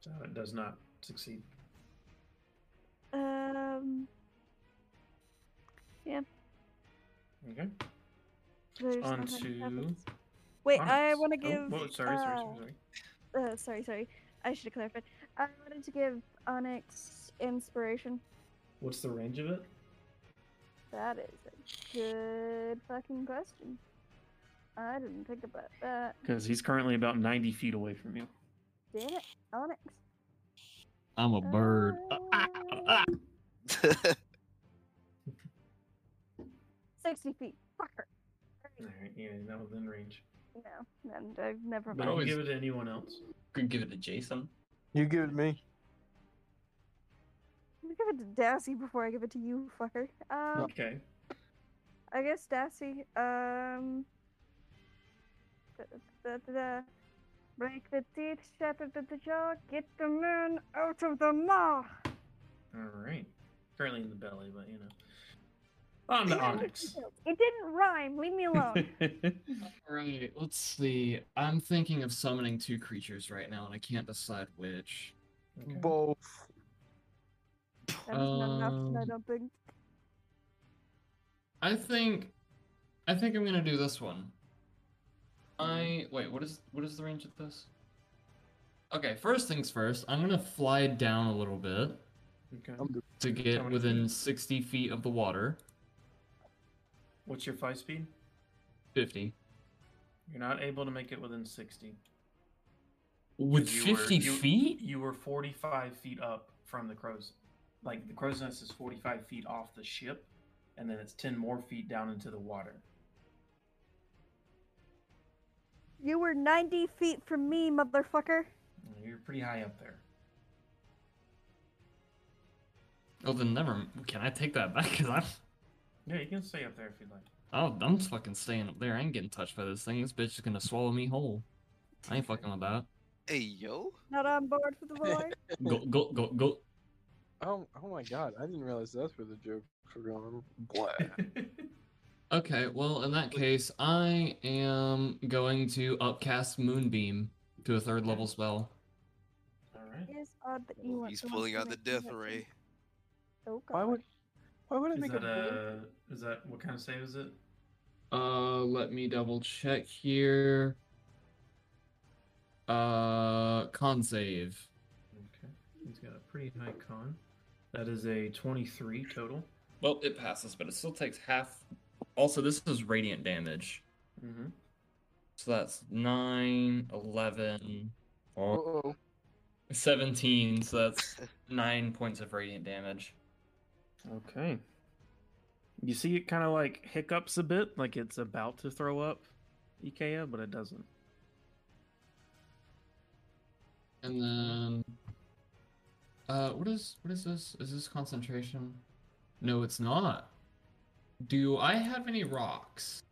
So it does not succeed. Um. Yeah. Okay. There's On to happens. Wait, I want to Oh, give. whoa, sorry, sorry, uh, sorry, sorry. Uh, sorry, sorry. I should have clarified. I wanted to give Onyx inspiration. What's the range of it? That is a good fucking question. I didn't think about that. Because he's currently about 90 feet away from you. Damn it, Onyx. I'm a bird. Ah, ah, ah. 60 feet. Fucker. All right, yeah, that was in range. No, and I've never But mind. you always- give it to anyone else. Could give it to Jason. You give it to me. I'm gonna give it to Dassy before I give it to you, fucker. Um, Okay. I guess Dassy, um. da- da- da- da. Break the teeth, shatter the jaw, get the man out of the maw. All right. Currently in the belly, but you know. On to Onyx. It didn't rhyme. Leave me alone. [LAUGHS] Right, let's see. I'm thinking of summoning two creatures right now, and I can't decide which. Okay. Both. That's not enough, I Um, don't think. I think, I think I'm gonna do this one. I wait. What is what is the range of this? Okay, first things first. I'm gonna fly down a little bit Okay. To get within feet? 60 feet of the water. What's your fly speed? 50. You're not able to make it within 60. With You were- 50 you- feet? You were 45 feet up from the crow's. Like the crow's nest is 45 feet off the ship, and then it's 10 more feet down into the water. You were 90 feet from me, motherfucker. You're pretty high up there. Oh, then never. Can I take that back? [LAUGHS] Cause I'm, Yeah, you can stay up there if you'd like. oh, I'm fucking staying up there. I ain't getting touched by this thing. This bitch is gonna swallow me whole. I ain't fucking with that. hey yo. Not on board for the [LAUGHS] ride. Go, go, go, go. Oh, oh my god! I didn't realize that's where the jokes were going. Blah. [LAUGHS] Okay, well, in that case, I am going to upcast Moonbeam to a third level spell. All right. It is odd that you want He's pulling out the death ray. Oh god. Why would? Why would I Is make that a? a? Is that what kind of save is it? Uh, let me double check here. Uh, con save. Okay. He's got a pretty high con. That is a 23 total. Well, it passes, but it still takes half. Also, this is radiant damage. Mm-hmm. So that's 9, 11, or Oh, 17. So that's [LAUGHS] 9 points of radiant damage. Okay. You see it kind of like hiccups a bit, like it's about to throw up Ikea, but it doesn't. And then. Uh, what is what is this? Is this concentration? No, it's not. Do I have any rocks?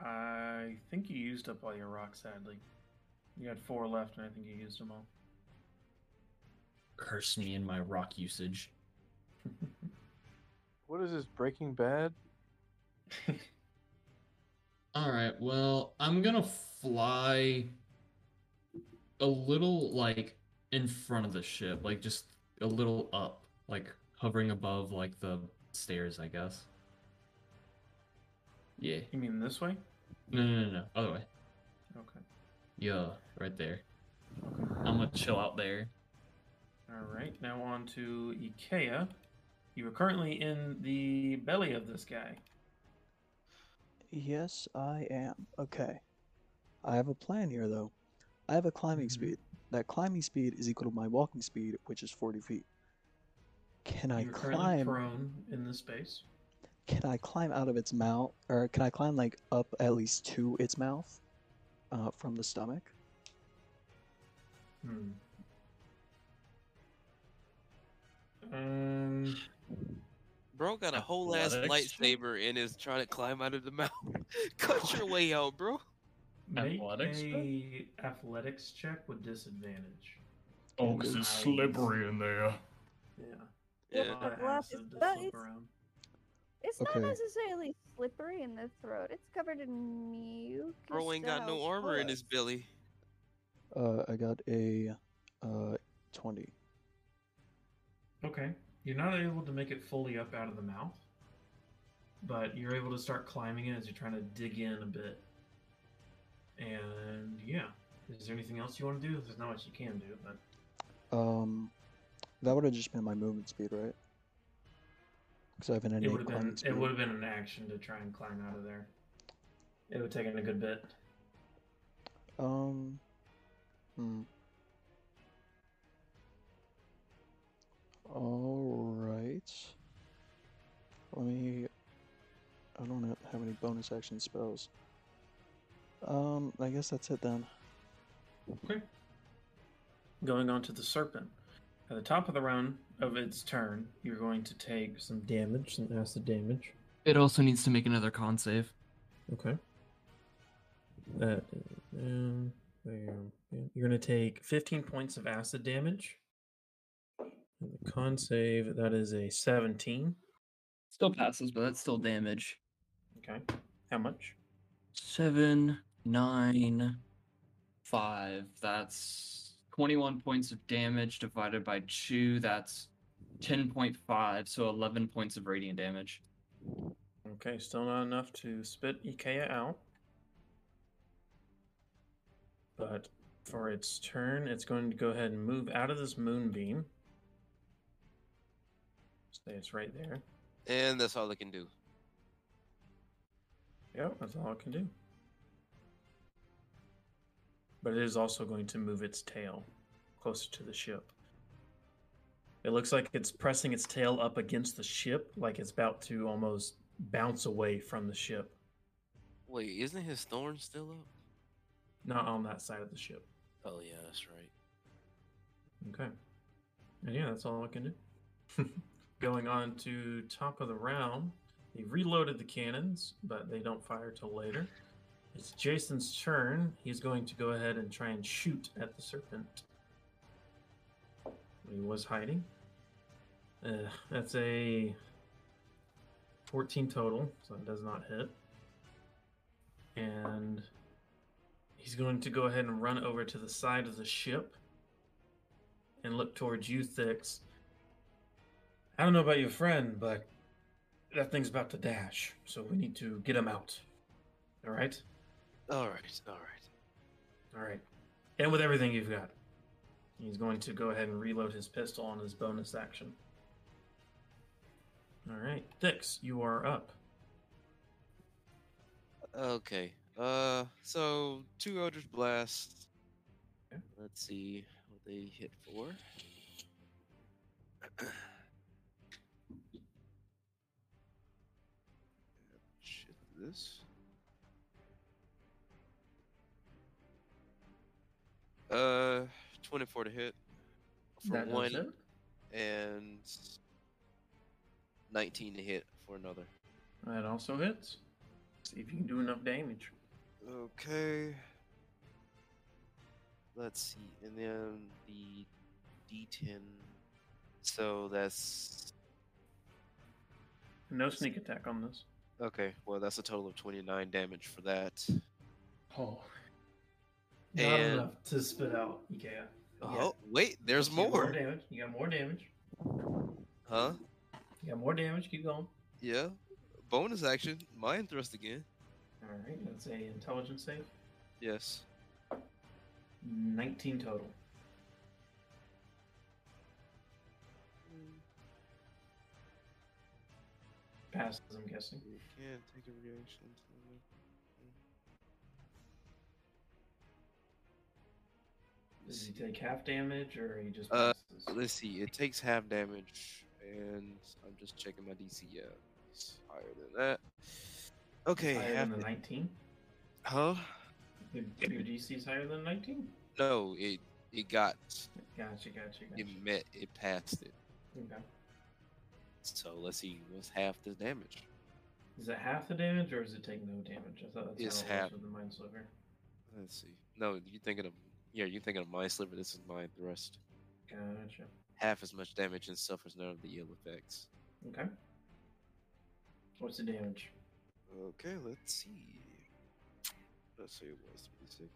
I think you used up all your rocks, sadly. You had four left, and I think you used them all. Curse me in my rock usage. What is this? Breaking Bad? [LAUGHS] All right, well, I'm gonna fly a little like in front of the ship, like just a little up, like hovering above like the stairs, I guess. Yeah. you mean this way? No, no, no, no. Other way. Okay. Yeah, right there. Okay. I'm gonna chill out there. All right. Now on to Ikea. You are currently in the belly of this guy. Yes, I am. Okay. I have a plan here, though. I have a climbing Mhm. speed. That climbing speed is equal to my walking speed, which is 40 feet. Can I You're currently climb? prone in this space. Can I climb out of its mouth, or can I climb like up at least to its mouth, uh, from the stomach? Hmm. Um. Bro got a whole ass Athletics check? lightsaber and is trying to climb out of the mouth. [LAUGHS] Cut your way out, bro. Make Athletics check? a athletics check with disadvantage. Oh, 'cause it's slippery in there. Yeah. Get Yeah. A lot the of glass. acid It's not, it's, around. not Okay. necessarily slippery in the throat. It's covered in mucus. Bro ain't got no so armor in his belly. Uh, I got a uh twenty. Okay. You're not able to make it fully up out of the mouth, but you're able to start climbing it as you're trying to dig in a bit. And yeah, is there anything else you want to do? There's not much you can do, but Um, that would have just been my movement speed, right? Because I have an it innate would have been climbing it would have been an action to try and climb out of there. It would have taken a good bit. Um, hmm. All right. Let me. I don't ha- have any bonus action spells. Um, I guess that's it then. Okay. Going on to the serpent. At the top of the round of its turn, you're going to take some damage, some acid damage. It also needs to make another con save. Okay. That um, yeah. you're going to take 15 points of acid damage. And the con save that is a 17. Still passes, but that's still damage. Okay. How much? Seven, nine, five. That's 21 points of damage divided by two. That's 10.5, so 11 points of radiant damage. Okay, still not enough to spit Ikea out. But for its turn, it's going to go ahead and move out of this moonbeam. Say it's right there. And that's all it can do. Yep, that's all it can do. But it is also going to move its tail closer to the ship. It looks like it's pressing its tail up against the ship, like it's about to almost bounce away from the ship. Wait, isn't his thorn still up? Not on that side of the ship. Oh yeah, that's right. Okay. And yeah, that's all I can do. [LAUGHS] Going on to top of the round. They reloaded the cannons, but they don't fire till later. It's Jason's turn. He's going to go ahead and try and shoot at the serpent. He was hiding. Uh, that's a 14 total, so it does not hit. And he's going to go ahead and run over to the side of the ship and look towards you, Thix. I don't know about your friend, but that thing's about to dash, so we need to get him out. All right? All right, all right. All right. And with everything you've got. He's going to go ahead and reload his pistol on his bonus action. All right. Thix, you are up. Okay. Uh, so two Eldritch Blasts. Okay. Let's see what they hit for. [CLEARS THROAT] this. Uh, 24 to hit for That does one, hit. and 19 to hit for another. That also hits. See if you can do enough damage. Okay. Let's see, and then the D10. So that's No sneak attack on this. Okay. Well, that's a total of 29 damage for that. Oh. Not And- enough to spit out Ikea. Oh, wait, there's You got more. damage. You got more damage. Huh? You got more damage. Keep going. Yeah. Bonus action. Mind thrust again. All right. That's a intelligence save. Yes. 19 total. Passes, I'm guessing. You can't take a reaction. Does he take half damage or he just Uh. Let's see. It takes half damage, and I'm just checking my DC. Yeah, it's higher than that. Okay, higher half. than the 19? Huh? Your your DC is higher than 19? No, it it got Gotcha, gotcha, gotcha. it met it passed it. Okay. So let's see, what's half the damage? Is it half the damage or is it take no damage? I thought that's It's how it half. was with the Mind Sliver. Let's see. No, you're thinking of yeah, you're thinking of mind sliver. This is mind thrust. Gotcha. half as much damage and suffers none of the ill effects. Okay. What's the damage? Okay, let's see. Let's see, it was 36.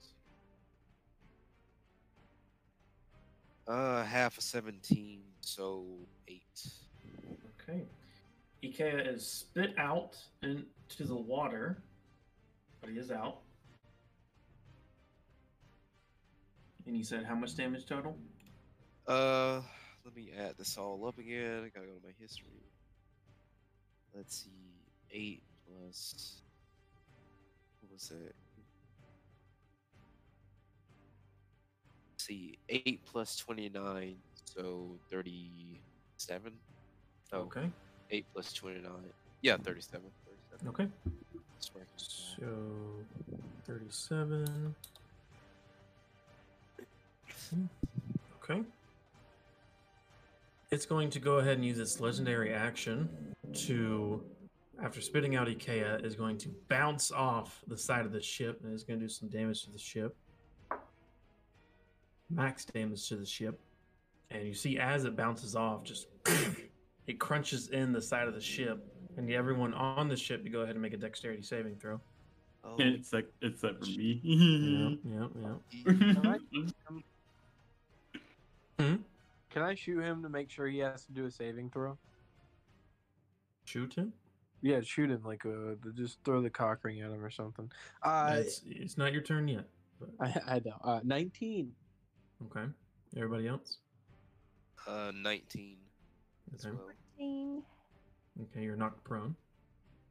Uh, half a 17, so 8. Okay. Ikea is spit out into the water, but he is out. And he said how much damage total? Uh, let me add this all up again. I gotta go to my history. Let's see. 8 plus. What was it? See. 8 plus 29, so 37. Oh, Okay. 8 plus 29. Yeah, 37. 37. Okay. That's right. So, 37. Okay. It's going to go ahead and use its legendary action to, after spitting out Ikea, is going to bounce off the side of the ship and is going to do some damage to the ship. Max damage to the ship. And you see as it bounces off, just [CLEARS THROAT] it crunches in the side of the ship. And everyone on the ship to go ahead and make a dexterity saving throw. Oh, It's like it's that for me. Yep, [LAUGHS] yep, yep. Can I, Hmm? can I shoot him to make sure he has to do a saving throw? Shoot him? Yeah, shoot him like uh, just throw the cock ring at him or something. Uh, it's, it's not your turn yet. But, [LAUGHS] I, I know. Uh, Nineteen. okay. Everybody else? uh, 19 as Okay. well. Fourteen. Okay, you're knocked prone.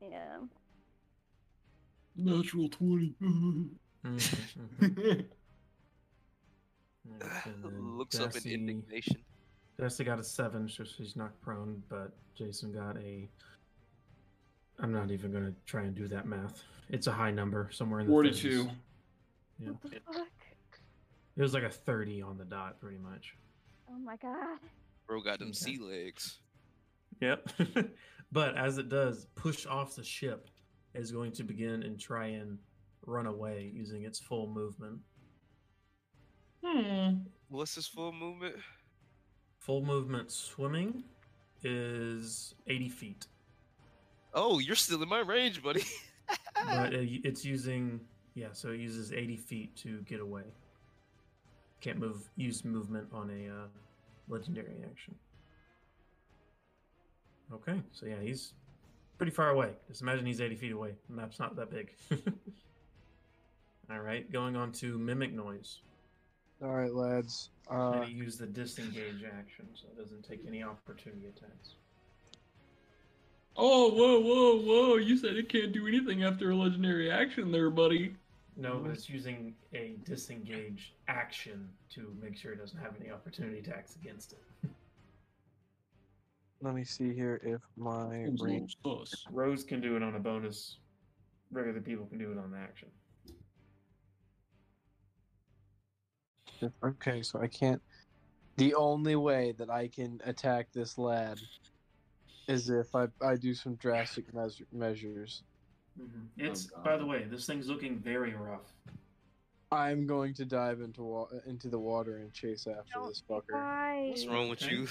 Yeah. Natural twenty. Mhm, mhm. Alright, and then Looks up in Darcy- indignation. Darcy got a seven, so she's knocked prone, but Jason got a. I'm not even going to try and do that math. It's a high number, somewhere in the 42. 30s. Yeah. What the fuck? It was like a 30 on the dot, pretty much. Oh my god. Bro got them Okay. sea legs. Yep. [LAUGHS] but as it does, push off the ship is going to begin and try and run away using its full movement. Hmm. What's his full movement? Full movement swimming is 80 feet, Oh, you're still in my range, buddy. [LAUGHS] but it's using yeah, so it uses 80 feet to get away. Can't move use movement on a uh, legendary action. Okay, so yeah, he's pretty far away. Just imagine he's 80 feet away. The map's not that big. [LAUGHS] All right, going on to mimic noise. All right, lads. Uh, and he used the disengage action, so it doesn't take any opportunity attacks. Oh, whoa, whoa, whoa! You said it can't do anything after a legendary action, there, buddy. No, but it's using a disengage action to make sure it doesn't have any opportunity attacks against it. let me see here if my Seems a little range. sus. Rose can do it on a bonus. Regular people can do it on the action. Okay, so I can't. The only way that I can attack this lad is if I I do some drastic measure, measures. Mm-hmm. It's oh, God. by the way, this thing's looking very rough. I'm going to dive into wa- into the water and chase after Don't this fucker. Why? What's wrong with Okay. you?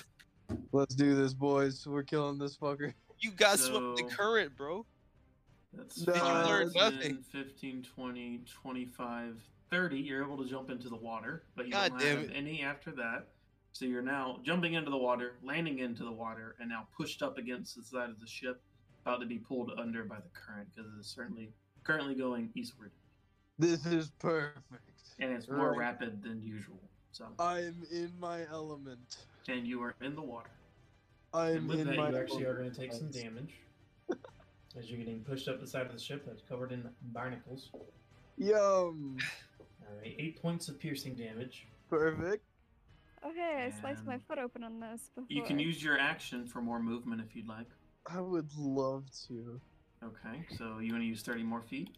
Let's do this, boys. We're killing this fucker. You got swept the current, bro. That's Did you learn nothing? 15, 20, 25, 30. You're able to jump into the water, but you God don't damn have it. any after that. So you're now jumping into the water, landing into the water, and now pushed up against the side of the ship, about to be pulled under by the current because it is certainly currently going eastward, This is perfect. and it's more Right. rapid than usual. So, I'm in my element. and you are in the water. I'm And with in that, my you actually are going to take some damage [LAUGHS] as you're getting pushed up the side of the ship that's covered in barnacles. Yum. [SIGHS] All right, eight points of piercing damage. Perfect. Okay, I sliced my foot open on this before. You can use your action for more movement if you'd like. I would love to. Okay, so you want to use 30 more feet?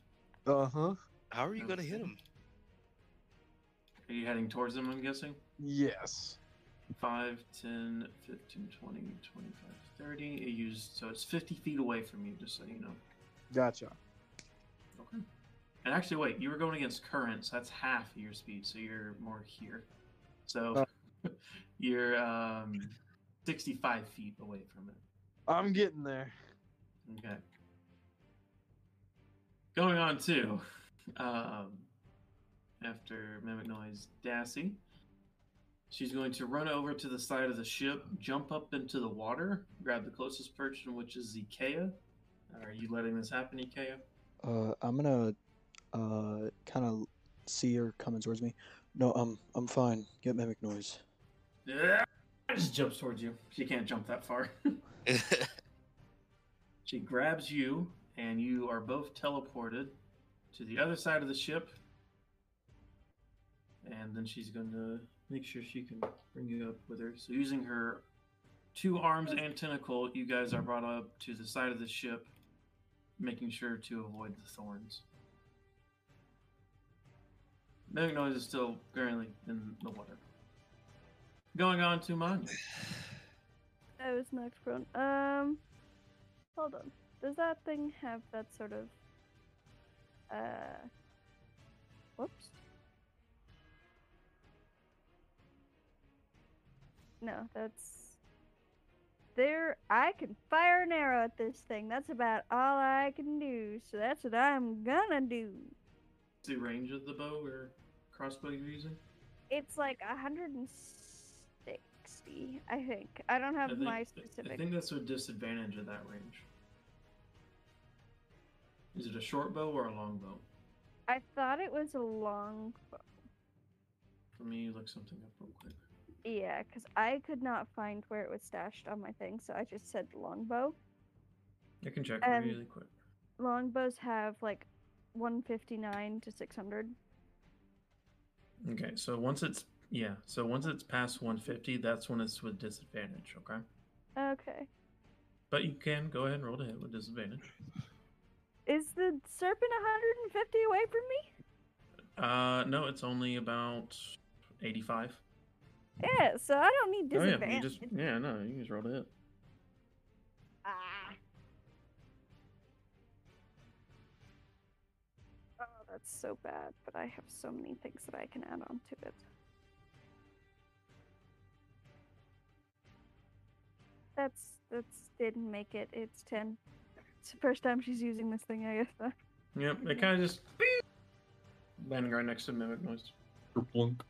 Uh huh. How are you gonna hit Okay. him? Are you heading towards them, I'm guessing? Yes. 5, 10, 15, 20, 25, 30. You used, so it's 50 feet away from you, just so you know. Gotcha. Okay. And actually, wait, you were going against currents. So that's half of your speed, so you're more here. So Uh, [LAUGHS] You're um, 65 feet away from it. I'm getting there. Okay. Going on to, um, after Mimic Noise, Dassy. She's going to run over to the side of the ship, jump up into the water, grab the closest person, which is Ikea. Are you letting this happen, Ikea? Uh, I'm gonna uh kind of see her coming towards me. No, I'm I'm fine. Get mimic noise. Yeah. Just jumps towards you. She can't jump that far. [LAUGHS] [LAUGHS] she grabs you, and you are both teleported to the other side of the ship. And then she's going to make sure she can bring you up with her. So, using her two arms and tentacle, you guys are brought up to the side of the ship, making sure to avoid the thorns. Mimic is still currently in the water. Going on to Manya. [LAUGHS] I was knocked prone. Um, hold on. Does that thing have that sort of? Uh, whoops. No, that's. There, I can fire an arrow at this thing. That's about all I can do. So that's what I'm gonna do. What's the range of the bow or crossbow you're using? It's like 160, I think. I don't have I think, my specific. I think that's a disadvantage of that range. Is it a short bow or a long bow? I thought it was a long bow. For me, you look something up real quick. Yeah, because I could not find where it was stashed on my thing, so I just said longbow. I can check Um, really quick. Longbows have like 159 to 600. Okay, so once it's yeah, so once it's past 150, that's when it's with disadvantage. Okay, Okay. but you can go ahead and roll to hit with disadvantage. Is the serpent 150 away from me? Uh, no, it's only about 85. Yeah, so I don't need disadvantage. Oh yeah, you just yeah, no, you can just roll to hit. Ah. Oh, that's so bad, but I have so many things that I can add on to it. That's that's didn't make it. It's ten. It's the first time she's using this thing, I guess. Yep, it kind of just landing right next to mimic noise. Plunk.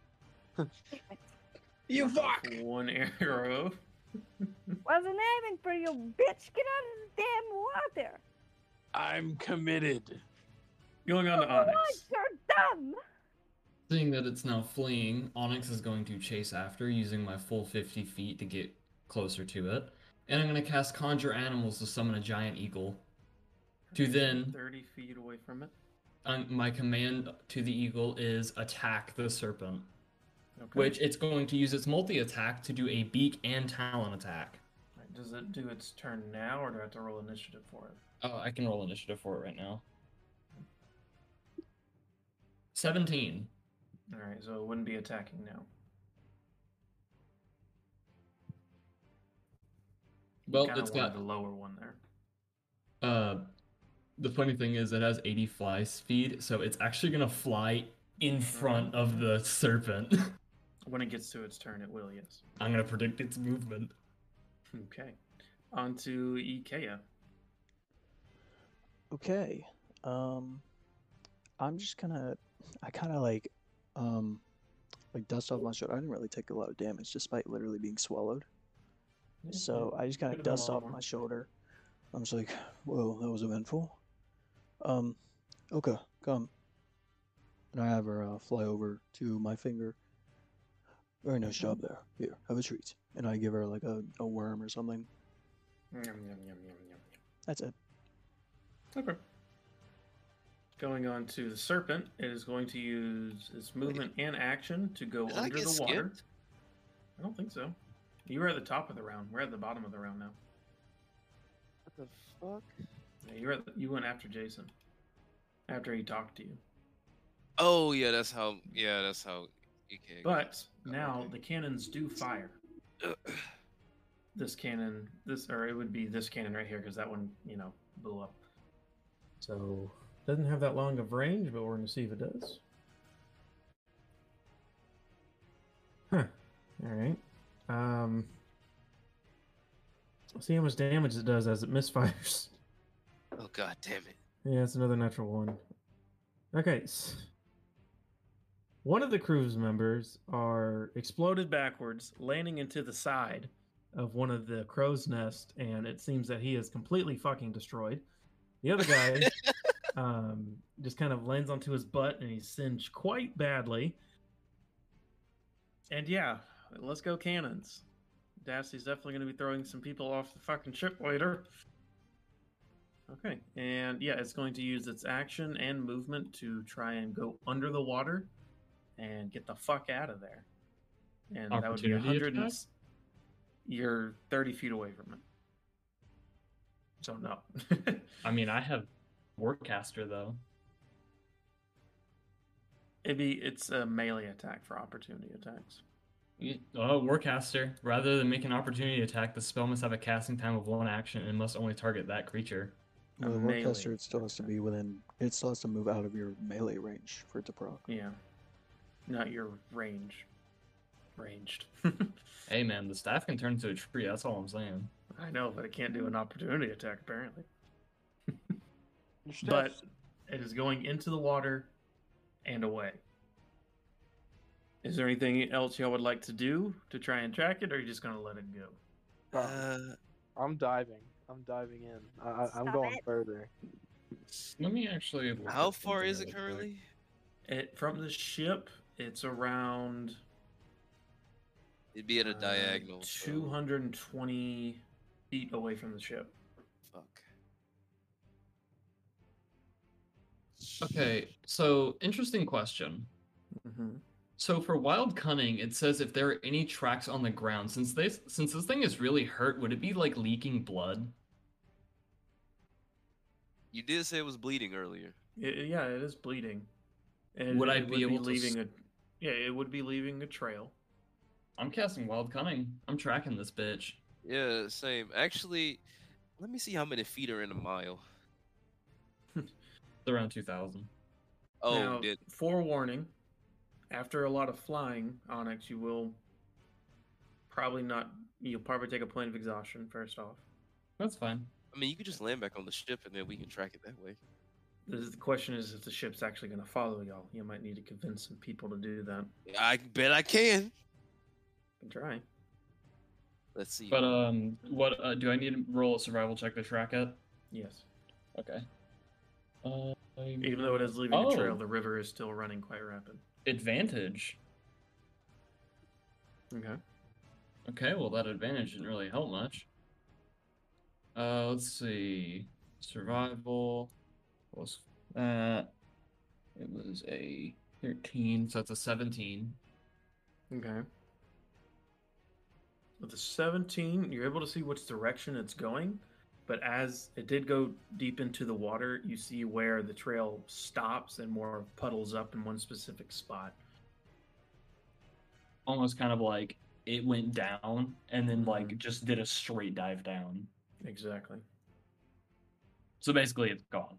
You fuck! One arrow. [LAUGHS] Wasn't aiming for you, bitch. Get out of the damn water. I'm committed. Going on to Oh, Onyx. you're dumb. Seeing that it's now fleeing, Onyx is going to chase after, using my full 50 feet to get closer to it. And I'm going to cast Conjure Animals to summon a giant eagle. To then, 30 feet away from it. um, my command to the eagle is attack the serpent, Okay. which it's going to use its multi attack to do a beak and talon attack. Right, Does it do its turn now, or do I have to roll initiative for it? Oh, I can roll initiative for it right now. 17. All right, so it wouldn't be attacking now. Well, it's got the lower one there. Uh, the funny thing is, it has 80 fly speed, so it's actually gonna fly in front of the serpent. [LAUGHS] When it gets to its turn, it will. Yes. I'm gonna predict its movement. Okay. On to Ikea. Okay. Um, I'm just gonna. I kind of like, um, like dust off my shoulder. I didn't really take a lot of damage despite literally being swallowed. So I just kind of Could've done a dust off my shoulder. I'm just like, whoa, that was eventful. Um, okay, come. And I have her uh, fly over to my finger. Very nice job there. Here, have a treat. And I give her like a, a worm or something. Yum, yum, yum, yum, yum, yum. That's it. Okay. Going on to the serpent, it is going to use its movement and action to go Did I under get the water. skipped? I don't think so. You were at the top of the round. We're at the bottom of the round now. What the fuck? Yeah, you were at the, you went after Jason. After he talked to you. Oh yeah, that's how. Yeah, that's how. EK But Oh, now okay. the cannons do fire. [CLEARS THROAT] This cannon, this or it would be this cannon right here because that one, you know, blew up. So doesn't have that long of range, but we're gonna see if it does. Huh. All right. Um. See how much damage it does as it misfires. Oh god damn it. Yeah, it's another natural one. Okay. One of the crew's members are exploded backwards, landing into the side of one of the crow's nest, and it seems that he is completely fucking destroyed. The other guy [LAUGHS] um, just kind of lands onto his butt, and he's singed quite badly. And yeah, let's go cannons. Dassy's definitely going to be throwing some people off the fucking ship later. Okay, and yeah, it's going to use its action and movement to try and go under the water and get the fuck out of there. And that would be a hundred. and You're thirty feet away from it, so no. [LAUGHS] I mean, I have Warcaster though. It'd be it's a melee attack for opportunity attacks. Y- Oh, Warcaster. Rather than make an opportunity attack, the spell must have a casting time of one action and must only target that creature. A With a melee Warcaster, it still has to be within. It still has to move out of your melee range for it to proc. Yeah, not your range. Ranged. [LAUGHS] Hey man, the staff can turn into a tree. That's all I'm saying. I know, but it can't do an opportunity attack apparently. [LAUGHS] But it is going into the water and away. Is there anything else y'all would like to do to try and track it, or are you just gonna let it go? uh, Uh, I'm diving. I'm diving in. I, I, I'm going it. further. Let me actually. how far is it currently? It from the ship, it's around It'd be at a uh, diagonal. so- 220 feet away from the ship. Fuck. Okay, so interesting question. Mm-hmm. So for wild cunning, it says if there are any tracks on the ground, since this since this thing is really hurt, would it be like leaking blood? You did say it was bleeding earlier. yeah, it is bleeding. And Would I it be able to leaving s- a? Yeah, it would be leaving a trail. I'm casting wild cunning. I'm tracking this bitch. Yeah, same. Actually, let me see how many feet are in a mile. [LAUGHS] It's around two thousand. Oh, now, did forewarning, after a lot of flying, Onyx, you will probably not. You'll probably take a point of exhaustion first off. That's fine. I mean you could just land back on the ship and then we can track it that way. The question is if the ship's actually going to follow y'all. You might need to convince some people to do that. I bet I can. Can try. Let's see. But um, what uh, do I need to roll a survival check to track it? Yes. Okay. Uh, Even though it is leaving a trail, Oh. the river is still running quite rapid. Advantage. Okay. Okay, well that advantage didn't really help much. Uh, let's see. Survival was that. It was a 13, so it's a 17. Okay. With a 17, you're able to see which direction it's going, but as it did go deep into the water, you see where the trail stops and more puddles up in one specific spot. Almost kind of like it went down and then like Mhm. just did a straight dive down. Exactly. So basically, it's gone.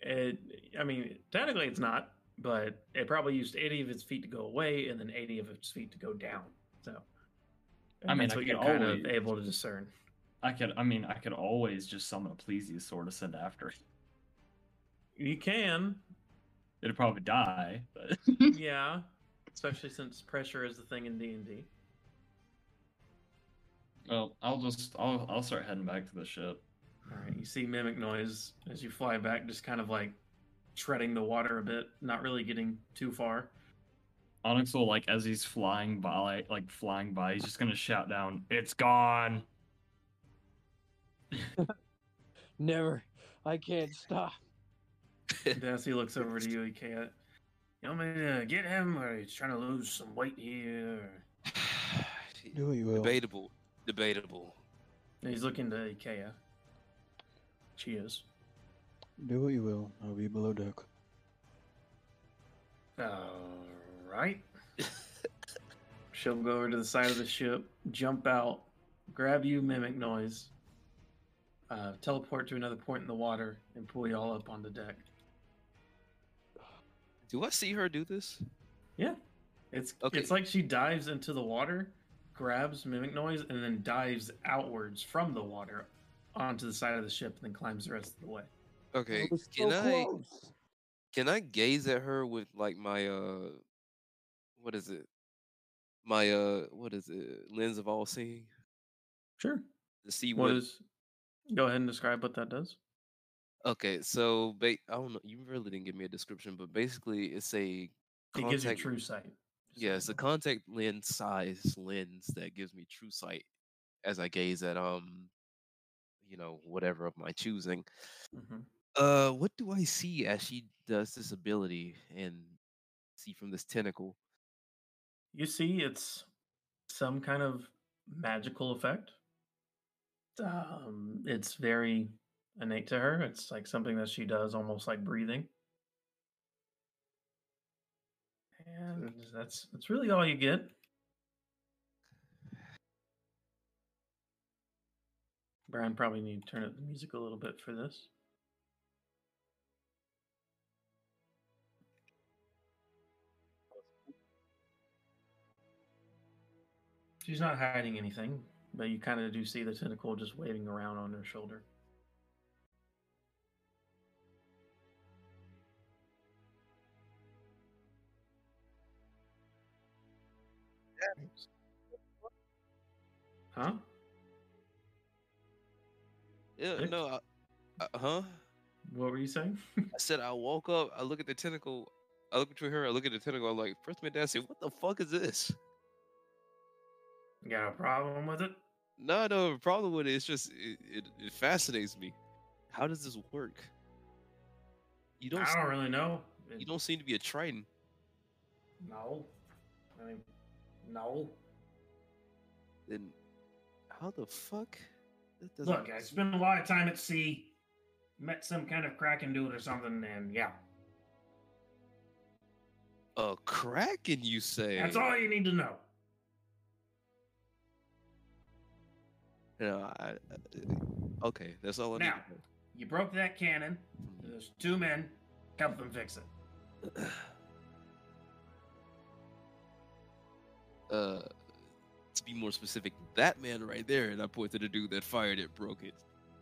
It, I mean, technically it's not, but it probably used 80 of its feet to go away and then 80 of its feet to go down. So, I mean, that's I what you're kind always- of able to discern. I could, I mean, I could always just summon a plesiosaur to send after it. You can, It'd probably die, but [LAUGHS] yeah, especially since pressure is the thing in D and D. well, I'll just, I'll, I'll start heading back to the ship. All right, you see mimic noise as you fly back, just kind of like treading the water a bit, not really getting too far. Onyx will like as he's flying by, like flying by, he's just gonna shout down, "It's gone!" [LAUGHS] Never. I can't stop. Dassy looks over to you, Ikea. You want me to get him, or he's trying to lose some weight here? Do what you will. Debatable. Debatable. He's looking to Ikea. Cheers. Do what you will. I'll be below deck. All right. [LAUGHS] She'll go over to the side of the ship, jump out, grab you, mimic noise, uh, teleport to another point in the water, and pull you all up on the deck. Do I see her do this? Yeah. It's Okay. it's like she dives into the water grabs mimic noise and then dives outwards from the water onto the side of the ship and then climbs the rest of the way. Okay, That was can so I can I gaze at her with like my uh what is it? My uh what is it? Lens of all seeing Sure. to see What what is? Go ahead and describe what that does. Okay, so ba- I don't know. You really didn't give me a description, but basically, it's a It gives you contact. true sight. just yeah, it's a contact lens size lens that gives me true sight as I gaze at um, you know, whatever of my choosing. Mhm. Uh, what do I see as she does this ability and see from this tentacle? You see, it's some kind of magical effect. Um, it's very innate to her. It's like something that she does, almost like breathing. And that's that's really all you get. Brian probably need to turn up the music a little bit for this. She's not hiding anything, but you kind of do see the tentacle just waving around on her shoulder. Huh? Yeah, no, I, uh, huh? What were you saying? I said I woke up. I look at the tentacle. I look between her. I look at the tentacle. I'm like, first my dad said, "What the fuck is this?" You got a problem with it? No, no problem with it. It's just it, it, it fascinates me. How does this work? You don't. I don't really know. You don't seem to be a Triton. No. I mean, no. Then how the fuck? That doesn't Look, I spent a lot of time at sea. Met some kind of kraken dude or something, and yeah, a kraken. You say? that's all you need to know. No, I, I- okay, that's all I Now. need. You broke that cannon. know. There's two men. Help them fix it. [SIGHS] uh, to be more specific, that man right there, and I point to the dude that fired it, broke it.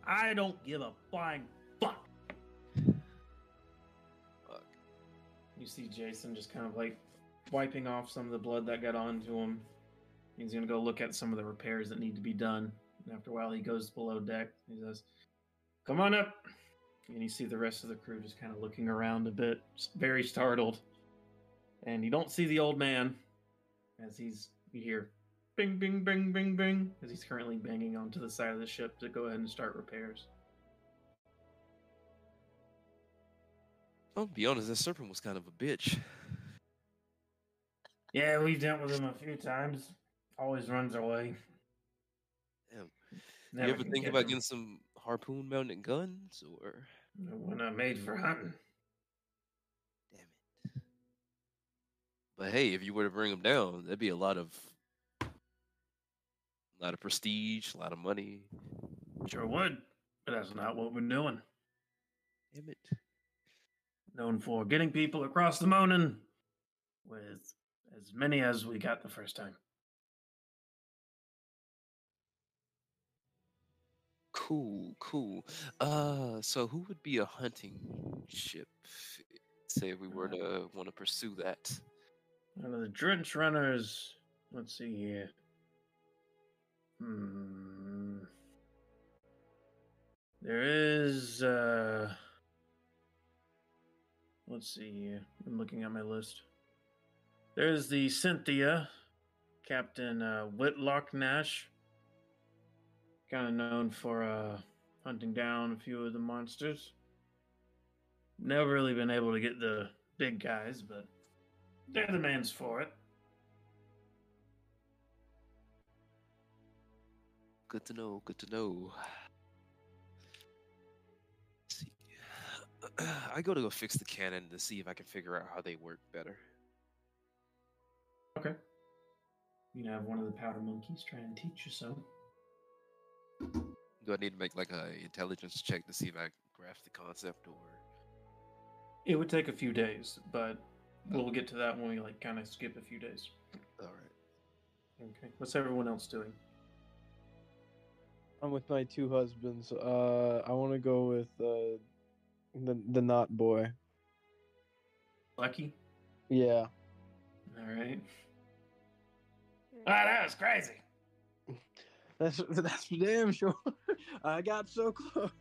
I don't give a flying fuck. Fuck. You see Jason just kind of like wiping off some of the blood that got onto him. He's gonna go look at some of the repairs that need to be done. And after a while, he goes below deck. He says, "Come on up." And you see the rest of the crew just kind of looking around a bit, very startled. And you don't see the old man as he's you hear bing bing bing bing bing as he's currently banging onto the side of the ship to go ahead and start repairs. I'll be honest, that serpent was kind of a bitch. Yeah, we've dealt with him a few times. Always runs away. Damn. Never you ever think about him. getting some harpoon mounted guns, or We're not made for hunting. damn it? But hey, if you were to bring them down, that'd be a lot of, a lot of prestige, a lot of money. Sure would, but that's not what we're doing. Damn it! Known for getting people across the Moaning with as many as we got the first time. Cool, cool. Uh, so who would be a hunting ship? Say we were to want to pursue that. One of the drench runners. Let's see here. Hmm. There is. uh Let's see here. I'm looking at my list. There's the Cynthia, Captain uh, Whitlock Nash. Kind of known for uh, hunting down a few of the monsters. Never really been able to get the big guys, but they're the man's for it. Good to know. Good to know. Let's see. [CLEARS THROAT] I go to go fix the cannon to see if I can figure out how they work better. Okay. You can have one of the powder monkeys try and teach you some. Do I need to make like a intelligence check to see if I grasp the concept, or It would take a few days, but we'll get to that when we like kind of skip a few days. all right? Okay. What's everyone else doing? I'm with my two husbands. Uh, I want to go with uh, the the not boy. Lucky. Yeah. All right. Ah, that was crazy. That's [LAUGHS] that's for damn sure. [LAUGHS] I got so close.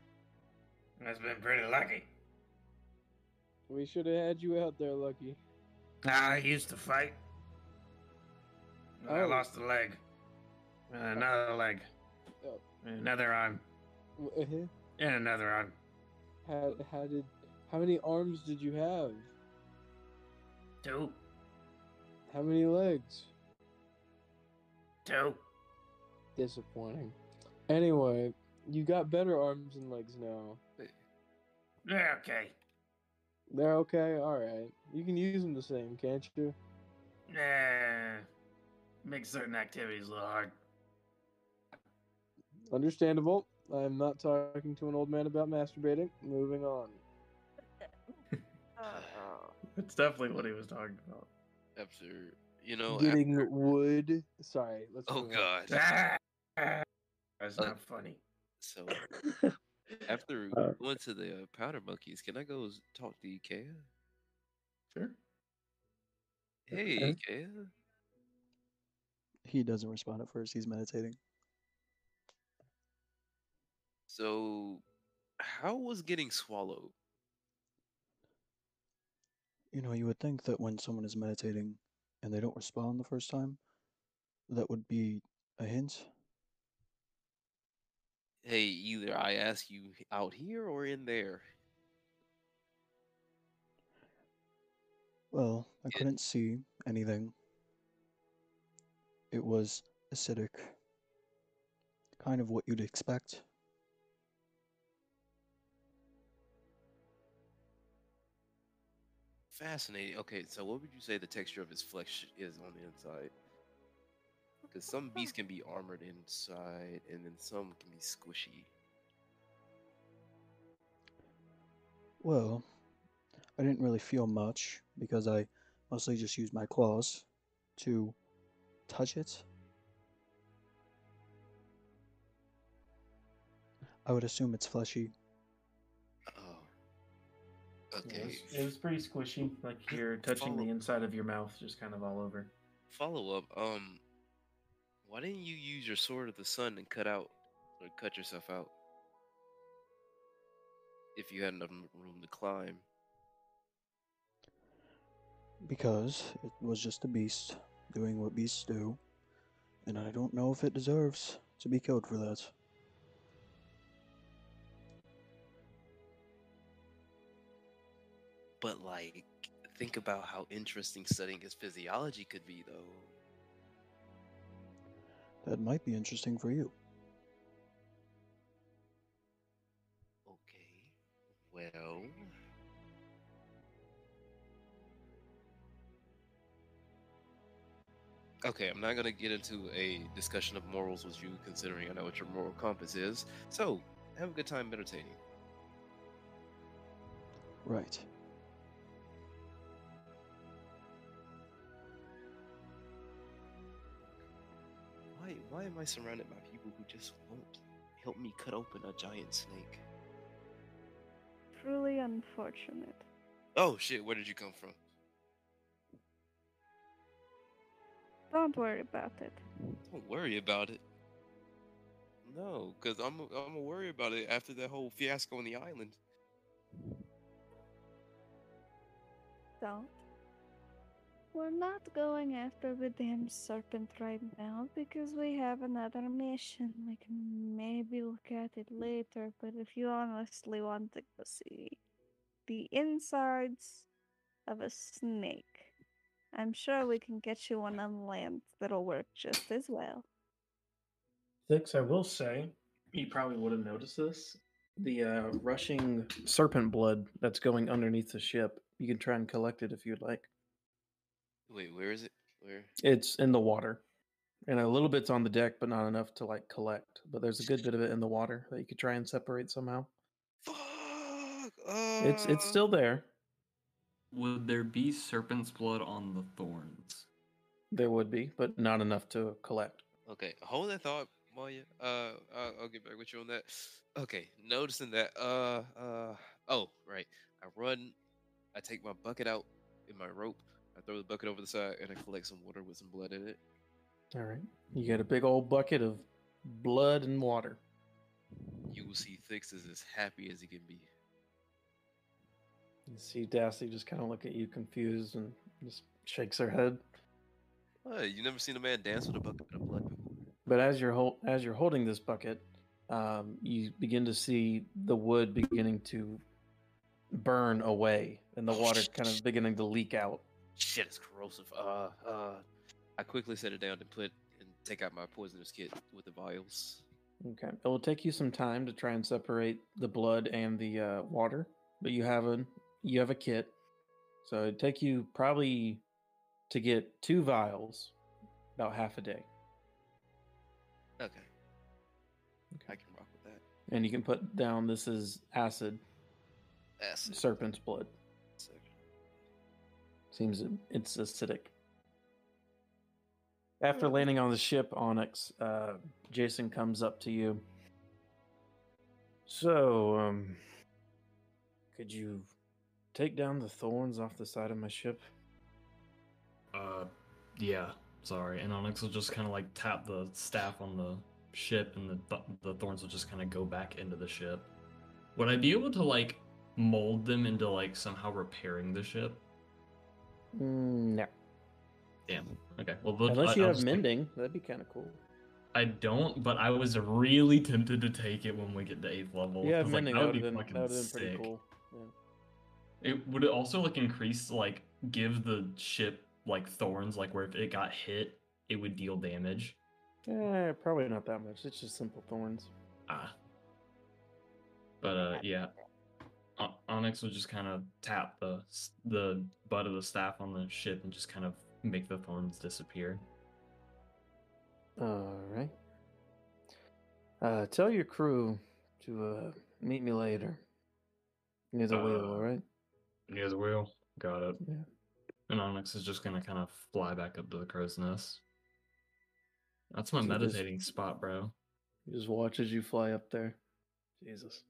That's been pretty lucky. We should have had you out there, Lucky. I used to fight. I Oh. lost a leg. And another leg. Oh. And another arm. Uh-huh. And another arm. How how did how many arms did you have? Two. How many legs? Two. Disappointing. Anyway, you got better arms and legs now. They're okay. They're okay. All right. You can use them the same, can't you? Yeah. Makes certain activities a little hard. Understandable. I'm not talking to an old man about masturbating. Moving on. [LAUGHS] [LAUGHS] It's definitely what he was talking about. After you know, Getting after- wood. Sorry. Let's. oh god. [LAUGHS] That's Uh, not funny. So [LAUGHS] after Uh. going to the uh, powder monkeys, can I go talk to Ikea? Sure. Hey, Okay. Ikea. He doesn't respond at first. He's meditating. So, how was getting swallowed? You know, you would think that when someone is meditating and they don't respond the first time, that would be a hint. Hey, either I ask you out here or in there. Well, I Yeah. couldn't see anything. It was acidic. Kind of what you'd expect. Fascinating. Okay, so what would you say the texture of his flesh is on the inside? Because some beasts can be armored inside, and then some can be squishy. Well, I didn't really feel much because I mostly just used my claws to touch it. I would assume it's fleshy. Yeah, Okay. it, was, it was pretty squishy. Like you're touching the inside of your mouth, just kind of all over. Follow up. Um, why didn't you use your sword of the sun and cut out or cut yourself out? If you had enough room to climb. Because it was just a beast doing what beasts do. And I don't know if it deserves to be killed for that. But like, think about how interesting studying his physiology could be, though. That might be interesting for you. Okay. Well. Okay, I'm not gonna get into a discussion of morals with you, considering I know what your moral compass is. So, have a good time meditating. Right. Why? Am I surrounded by people who just won't help me cut open a giant snake? truly unfortunate. Oh shit! Where did you come from? Don't worry about it. Don't worry about it. No, because I'm I'm gonna worry about it after that whole fiasco on the island. Don't. We're not going after the damn serpent right now because we have another mission. We can maybe look at it later, but if you honestly want to go see the insides of a snake, I'm sure we can get you one on land that'll work just as well. Thix, I will say, you probably would have noticed this. The uh, rushing serpent blood that's going underneath the ship. You can try and collect it if you'd like. Wait, where is it? Where? It's in the water, and a little bit's on the deck, but not enough to like collect. But there's a good bit of it in the water that you could try and separate somehow. Fuck! It's it's uh, still there. Would there be serpent's blood on the thorns? There would be, but not enough to collect. Okay, hold that thought, Maya. Uh, I'll, I'll get back with you on that. Okay, noticing that. Uh, uh. Oh, right. I run. I take my bucket out in my rope. I throw the bucket over the side, and I collect some water with some blood in it. All right. You get a big old bucket of blood and water. You will see Thix is as happy as he can be. You see Dassy just kind of look at you confused and just shakes her head. Oh, you never seen a man dance with a bucket of blood before? But as you're hol- as you're holding this bucket, um, you begin to see the wood beginning to burn away, and the water kind of beginning to leak out. Shit, it's corrosive. Uh, uh. I quickly set it down and put and take out my poisoner's kit with the vials. Okay, it will take you some time to try and separate the blood and the uh, water, but you have a you have a kit, so it'd take you probably to get two vials, about half a day, Okay. I can rock with that. and you can put down this is acid, Acid. serpent's blood. Second. Seems it's acidic. After landing on the ship, Onyx, uh, Jason comes up to you. So, um, could you take down the thorns off the side of my ship? Uh, yeah. Sorry. And Onyx will just kind of like tap the staff on the ship, and the th- the thorns will just kind of go back into the ship. Would I be able to like mold them into like somehow repairing the ship? Mm, no. Damn. Okay. Well, but Unless you I'll have just take- mending, that'd be kind of cool. I don't, but I was really tempted to take it when we get to eighth level. Yeah, 'cause, like, mending that that would would be been, fucking that would've pretty sick. cool. Yeah. It would it also like increase like give the ship like thorns like where if it got hit it would deal damage. Eh, probably not that much. It's just simple thorns. Ah. But uh yeah. Onyx will just kind of tap the the butt of the staff on the ship and just kind of make the thorns disappear. All right. Uh, tell your crew to uh, meet me later. Near the wheel, Uh, all right? Near the wheel. Got it. Yeah. And Onyx is just gonna kind of fly back up to the crow's nest. That's my So meditating spot, bro. Just watch as you fly up there. Jesus.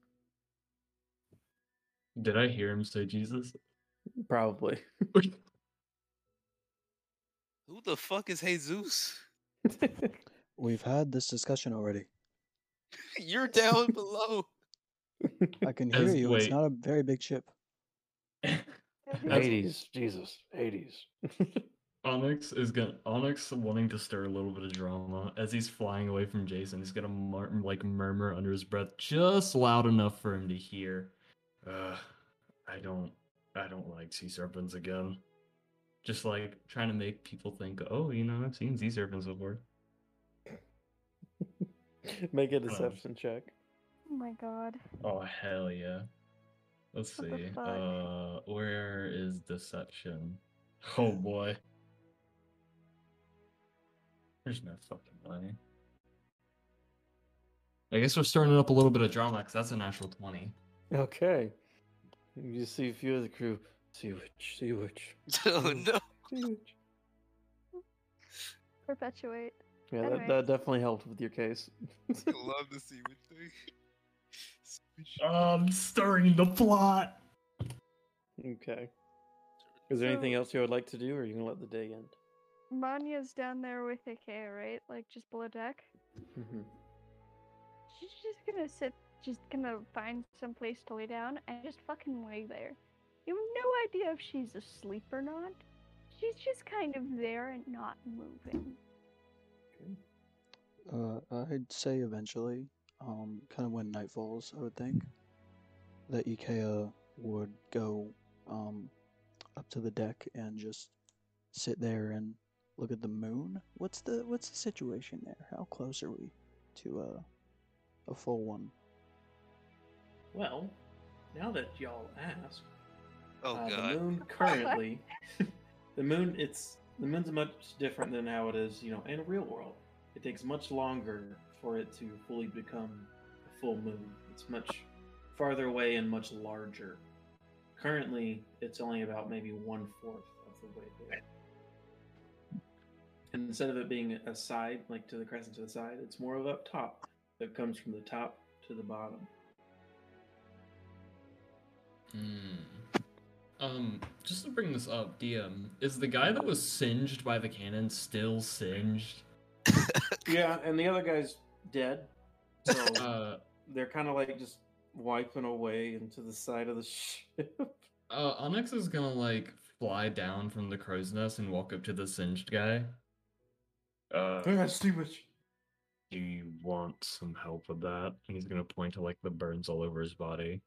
Did I hear him say Jesus? Probably. [LAUGHS] Who the fuck is Jesus? [LAUGHS] We've had this discussion already. [LAUGHS] You're down below. I can hear As- you. wait. It's not a very big ship. Hades, Jesus, Hades. Onyx is gonna Onyx wanting to stir a little bit of drama as he's flying away from Jason. He's gonna mur- like murmur under his breath, just loud enough for him to hear. Uh, I don't, I don't like sea serpents again. Just like trying to make people think, oh, you know, I've seen sea serpents before. [LAUGHS] Make a deception check. Oh my god. Oh hell yeah! Let's What the see. fuck? Uh, where is deception? Oh [LAUGHS] boy. There's no fucking way. I guess we're starting up a little bit of drama because that's a natural 20. Okay. You see a few of the crew. Sea witch, sea witch, [LAUGHS] oh no. sea witch. Perpetuate. Yeah, that, that definitely helped with your case. [LAUGHS] I love to see which thing. Um, stirring the plot. okay. Is there anything else you would like to do, or are you gonna let the day end? Manya's down there with Ikea, right? Like just below deck. hmm She's just gonna sit, just gonna find some place to lay down and just fucking lay there. You have no idea if she's asleep or not. She's just kind of there and not moving. Uh, I'd say eventually, um, kind of when night falls, I would think, that Ikea would go um, up to the deck and just sit there and look at the moon. What's the what's the situation there? How close are we to uh, a full one? Well, now that y'all ask, Oh uh, god. the moon [LAUGHS] currently, [LAUGHS] the moon it's the moon's much different than how it is, you know, in a real world. It takes much longer for it to fully become a full moon. It's much farther away and much larger. Currently, it's only about maybe one fourth of the way there. instead of it being a side, like to the crescent to the side, it's more of up top. That comes from the top to the bottom. Hmm. Um, just to bring this up, DM, is the guy that was singed by the cannon still singed? [LAUGHS] Yeah, and the other guy's dead. So [LAUGHS] Uh, they're kind of like just wiping away into the side of the [LAUGHS] ship. uh, Onyx is gonna like fly down from the crow's nest and walk up to the singed guy. Uh, That's too much. do you want some help with that? And he's gonna point to like the burns all over his body.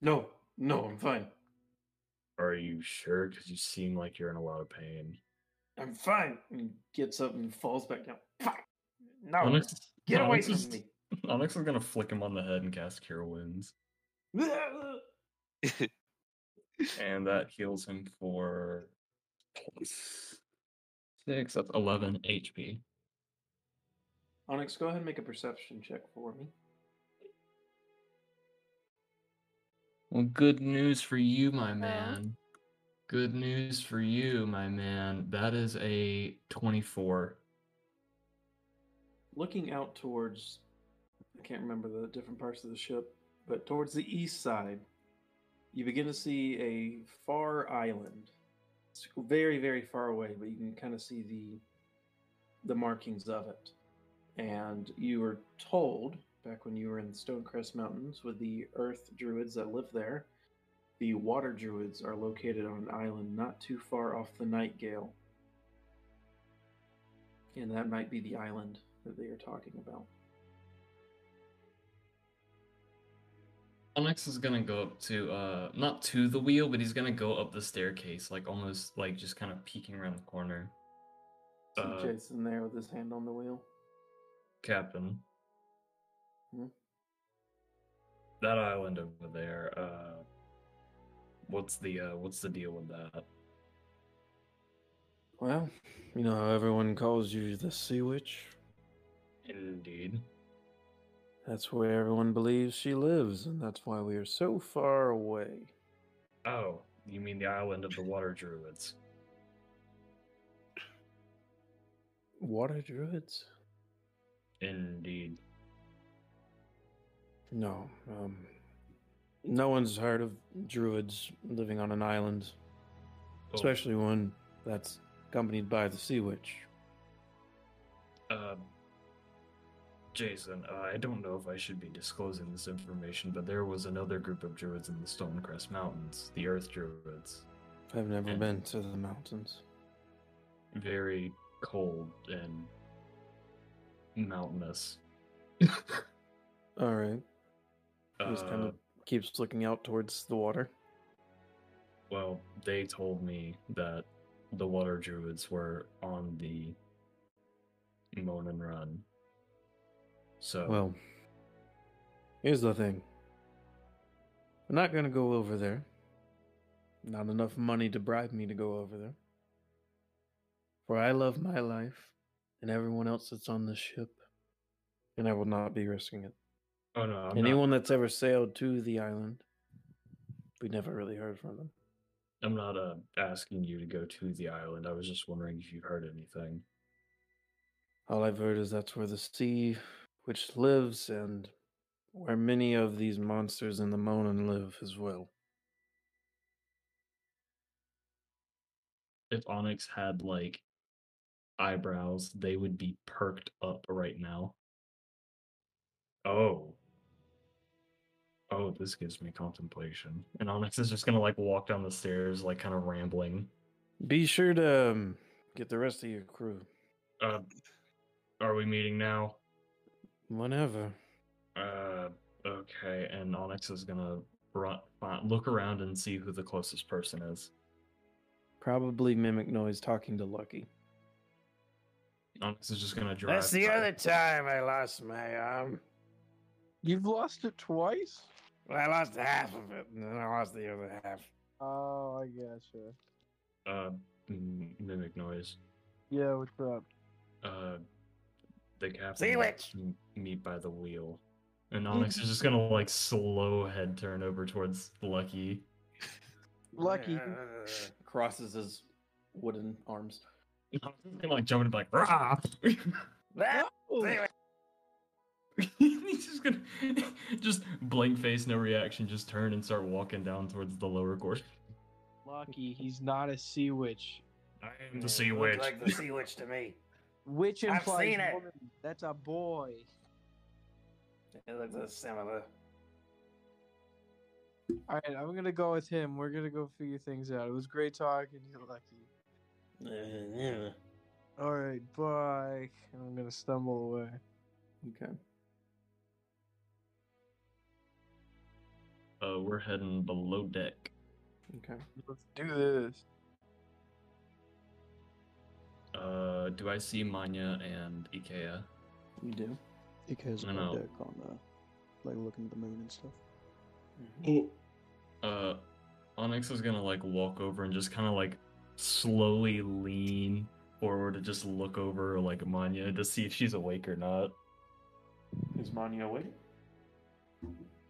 No, no, I'm fine. Are you sure? Because you seem like you're in a lot of pain. I'm fine. And gets up and falls back down. Fuck. No, Onyx, get away Onyx from is, me. [LAUGHS] Onyx is gonna flick him on the head and cast Cure Wounds. [LAUGHS] and that heals him for plus six. That's eleven HP. Onyx, go ahead and make a perception check for me. Well, good news for you, my man. Good news for you, my man. That is a twenty-four. Looking out towards, I can't remember the different parts of the ship, but towards the east side, you begin to see a far island. It's very, very far away, but you can kind of see the the markings of it. And you are told back when you were in Stonecrest Mountains with the Earth Druids that live there, the Water Druids are located on an island not too far off the Nightgale. And that might be the island that they are talking about. Onyx is gonna go up to uh not to the wheel, but he's gonna go up the staircase, like almost like just kind of peeking around the corner. See Uh, Jason there with his hand on the wheel. Captain. Hmm? That island over there, uh what's the uh what's the deal with that? Well, you know how everyone calls you the Sea Witch? Indeed. That's where everyone believes she lives, and that's why we are so far away. Oh, you mean the island of the water druids? Water Druids? Indeed. No, um, no one's heard of Druids living on an island, Oh, especially one that's accompanied by the Sea Witch. Uh, Jason, uh, I don't know if I should be disclosing this information, but there was another group of druids in the Stonecrest Mountains, the Earth Druids. I've never And- been to the mountains. Very cold and mountainous. [LAUGHS] All right. He just kind Uh, of keeps looking out towards the water. well, they told me that the water druids were on the Moaning Run. So, Well, here's the thing. We're not gonna go over there. Not enough money to bribe me to go over there. For I love my life and everyone else that's on this ship, and I will not be risking it. Oh no, I'm Anyone that's ever sailed to the island, we never really heard from them. I'm not uh, asking you to go to the island. I was just wondering if you heard anything. All I've heard is that's where the sea witch lives and where many of these monsters in the Moaning live as well. if Onyx had like eyebrows, they would be perked up right now. Oh. Oh, this gives me contemplation. And Onyx is [LAUGHS] just gonna like walk down the stairs, like kind of rambling. Be sure to um, get the rest of your crew. Uh, are we meeting now? Whenever. Uh, okay. And Onyx is gonna run, look around and see who the closest person is. Probably mimic noise talking to Lucky. Onyx is just gonna drive. That's the by- other time I lost my arm. You've lost it twice? I lost half of it, and then I lost the other half. Oh, I gotcha. Uh, mimic noise. Yeah, what's up? uh the captain Sea wants witch! to meet by the wheel. And Onyx is just gonna like slow head turn over towards Lucky. Lucky. Crosses his wooden arms. Gonna, like jumping like rah. [LAUGHS] [LAUGHS] He's just gonna [LAUGHS] just blank face, no reaction, just turn and start walking down towards the lower court. Lucky he's not a sea witch. I am the sea witch. like the sea witch to me. Witch I've implies seen it. woman. That's a boy. It looks similar. All right, I'm gonna go with him. We're gonna go figure things out. It was great talking to you, Lucky. yeah. All right, bye. I'm gonna stumble away. Okay. Uh, we're heading below deck. Okay. Let's do this. Uh, do I see Manya and Ikea? You do. Ika's I on know. deck on the, like looking at the moon and stuff. Uh, Onyx is gonna like walk over and just kind of like slowly lean forward to just look over like Manya to see if she's awake or not. Is Manya awake?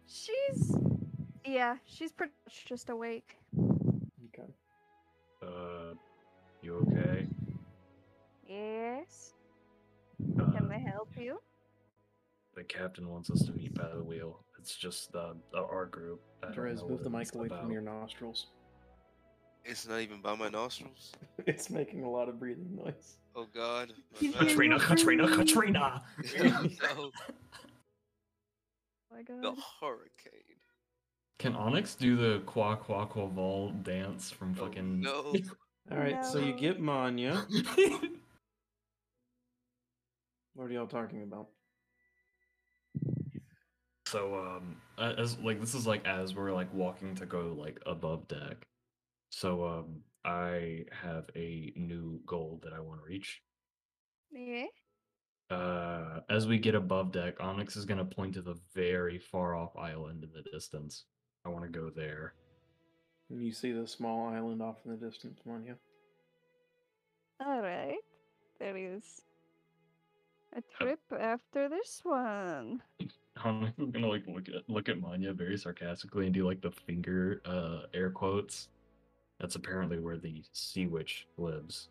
She's. Yeah, she's pretty much just awake. Okay. Uh, you okay? Yes. Uh, Can I help you? the captain wants us to meet by the wheel. It's just uh, the our group. I don't Therese, know move the mic it's away about. from your nostrils. It's not even by my nostrils. [LAUGHS] it's making a lot of breathing noise. Oh God. You My can- Katrina, Katrina, Katrina. [LAUGHS] no, Oh my God. the hurricane. Can Onyx do the Quaquaval dance from Oh, fucking? no. [LAUGHS] All right, so you get Manya. What are y'all talking about? So um as like this is like as we're like walking to go like above deck. So um I have a new goal that I want to reach. Yeah. Uh as we get above deck, Onyx is going to point to the very far off island in the distance. I want to go there. And you see the small island off in the distance, Manya. All right. There is a trip after this one. Onyx is going to like look at look at Manya very sarcastically and do like the finger uh air quotes. That's apparently where the sea witch lives.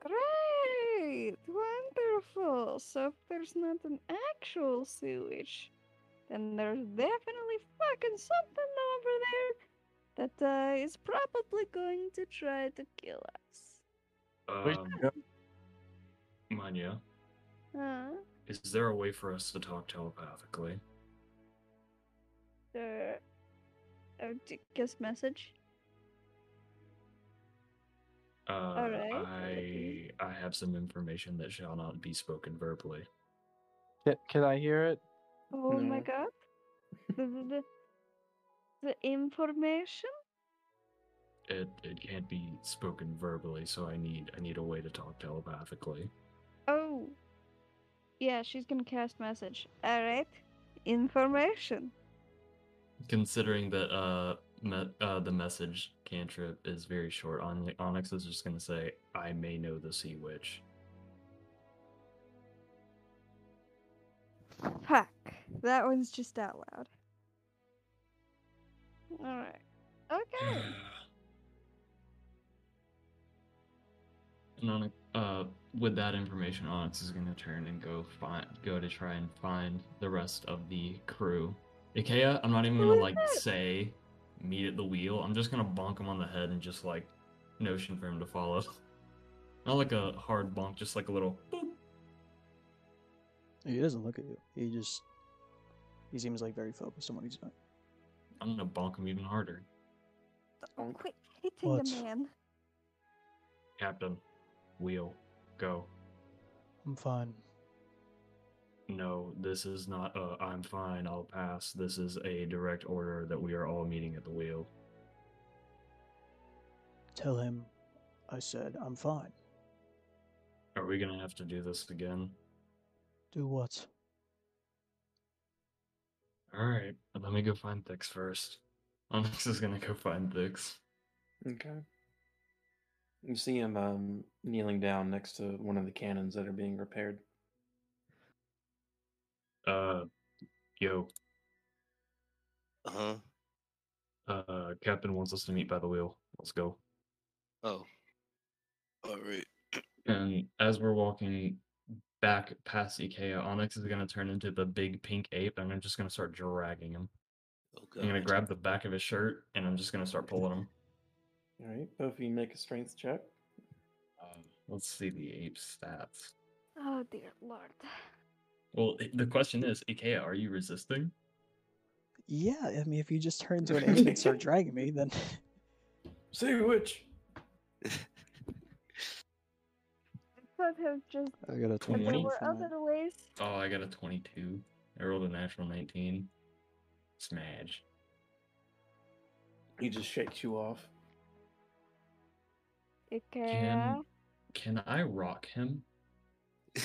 Great! Wonderful! So if there's not an actual sewage, then there's definitely fucking something over there that uh, is probably going to try to kill us. Wait, Um, Manya, Huh? is there a way for us to talk telepathically? The uh, d- guess message. Uh, Alright, I. I have some information that shall not be spoken verbally. Can, can I hear it? Oh my god. the, the, the, the information? It it can't be spoken verbally, so I need I need a way to talk telepathically. Oh. Yeah, she's gonna cast message. Alright. Information. Considering that uh, me, uh the message cantrip is very short, On- Onyx is just gonna say, "I may know the sea witch." Fuck. That one's just out loud. Alright. Okay. [SIGHS] And Onyx, uh, with that information, Onyx is gonna turn and go find, go to try and find the rest of the crew. Ikea, I'm not even gonna like that? say meet at the wheel. I'm just gonna bonk him on the head and just like notion for him to follow. [LAUGHS] Not like a hard bonk, just like a little. Boop. He doesn't look at you. He just he seems like very focused on what he's doing. I'm gonna bonk him even harder, Oh, quit hitting What? the man. Captain. Wheel, go. I'm fine. No, this is not a I'm fine, I'll pass. This is a direct order that we are all meeting at the wheel. Tell him I said I'm fine. Are we gonna have to do this again? Do what? Alright, let me go find Thix first. [LAUGHS] Onyx is gonna go find Thix. Okay. You see him um, kneeling down next to one of the cannons that are being repaired. Uh, yo, Uh huh. uh, Captain wants us to meet by the wheel. Let's go. Oh, All right. [CLEARS THROAT] And as we're walking back past Ikea, Onyx is gonna turn into the big pink ape, and I'm just gonna start dragging him. Oh I'm gonna grab the back of his shirt, and I'm just gonna start [LAUGHS] pulling him. All right, both of you make a strength check. Um, let's see the ape stats. Oh dear lord. Well, the question is, Ikea, are you resisting? Yeah, I mean, if you just turn into an ape and start [LAUGHS] dragging me, then Say which. [LAUGHS] Could have just. I got a But 20. there 20 were other ways. Oh, I got a 22. I rolled a natural 19. Smash. He just shakes you off. Ikea. Can can I rock him? [LAUGHS]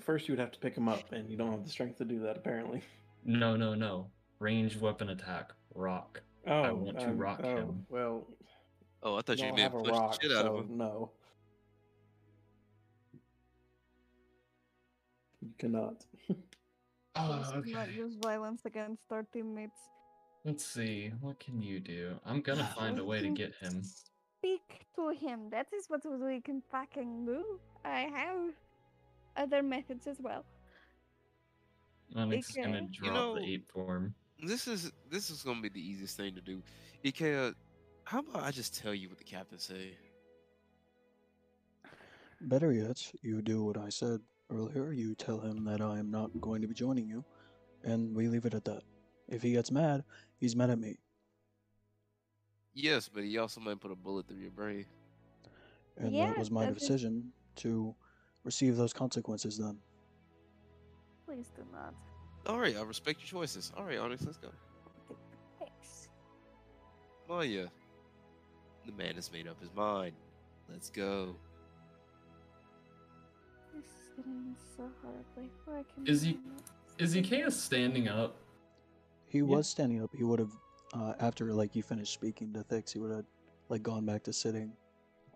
First, you would have to pick him up, and you don't have the strength to do that, apparently. No, no, no. Ranged weapon attack. Rock. Oh, I want to um, rock oh, him. Well, Oh, I thought you don't meant have a push rock, the shit out so of him. no. You cannot. [LAUGHS] Oh, Please do not use violence against our teammates. Let's see. What can you do? I'm gonna [SIGHS] find a way to get him. Speak to him. That is what we can fucking do. I have other methods as well. Onyx is gonna Ikea. drop know- the ape form. This is this is gonna be the easiest thing to do. Ikea, how about I just tell you what the captain say? Better yet, you do what I said earlier. You tell him that I am not going to be joining you, and we leave it at that. If he gets mad, he's mad at me. Yes, but he also might put a bullet through your brain. And Yeah, that was my that is- decision to receive those consequences then. Please do not. All right, I respect your choices. All right, Onyx, let's go. Thanks. Maya, the man has made up his mind. Let's go. This is getting so horribly. Why can Is he- not Is see Ikea standing up? He was standing up. He would have, uh, after like you finished speaking to Thix, he would have like gone back to sitting,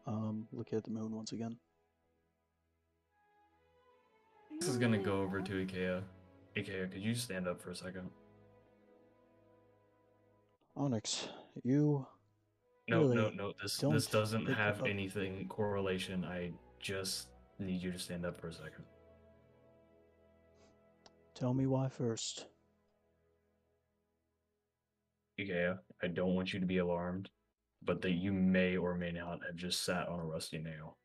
um, looking at the moon once again. This is gonna go over to Ikea. Ikea, could you stand up for a second? Onyx, you No, no, Really no. This this doesn't have anything correlation. I just need you to stand up for a second. tell me why first. Ikea, I don't want you to be alarmed, but that you may or may not have just sat on a rusty nail.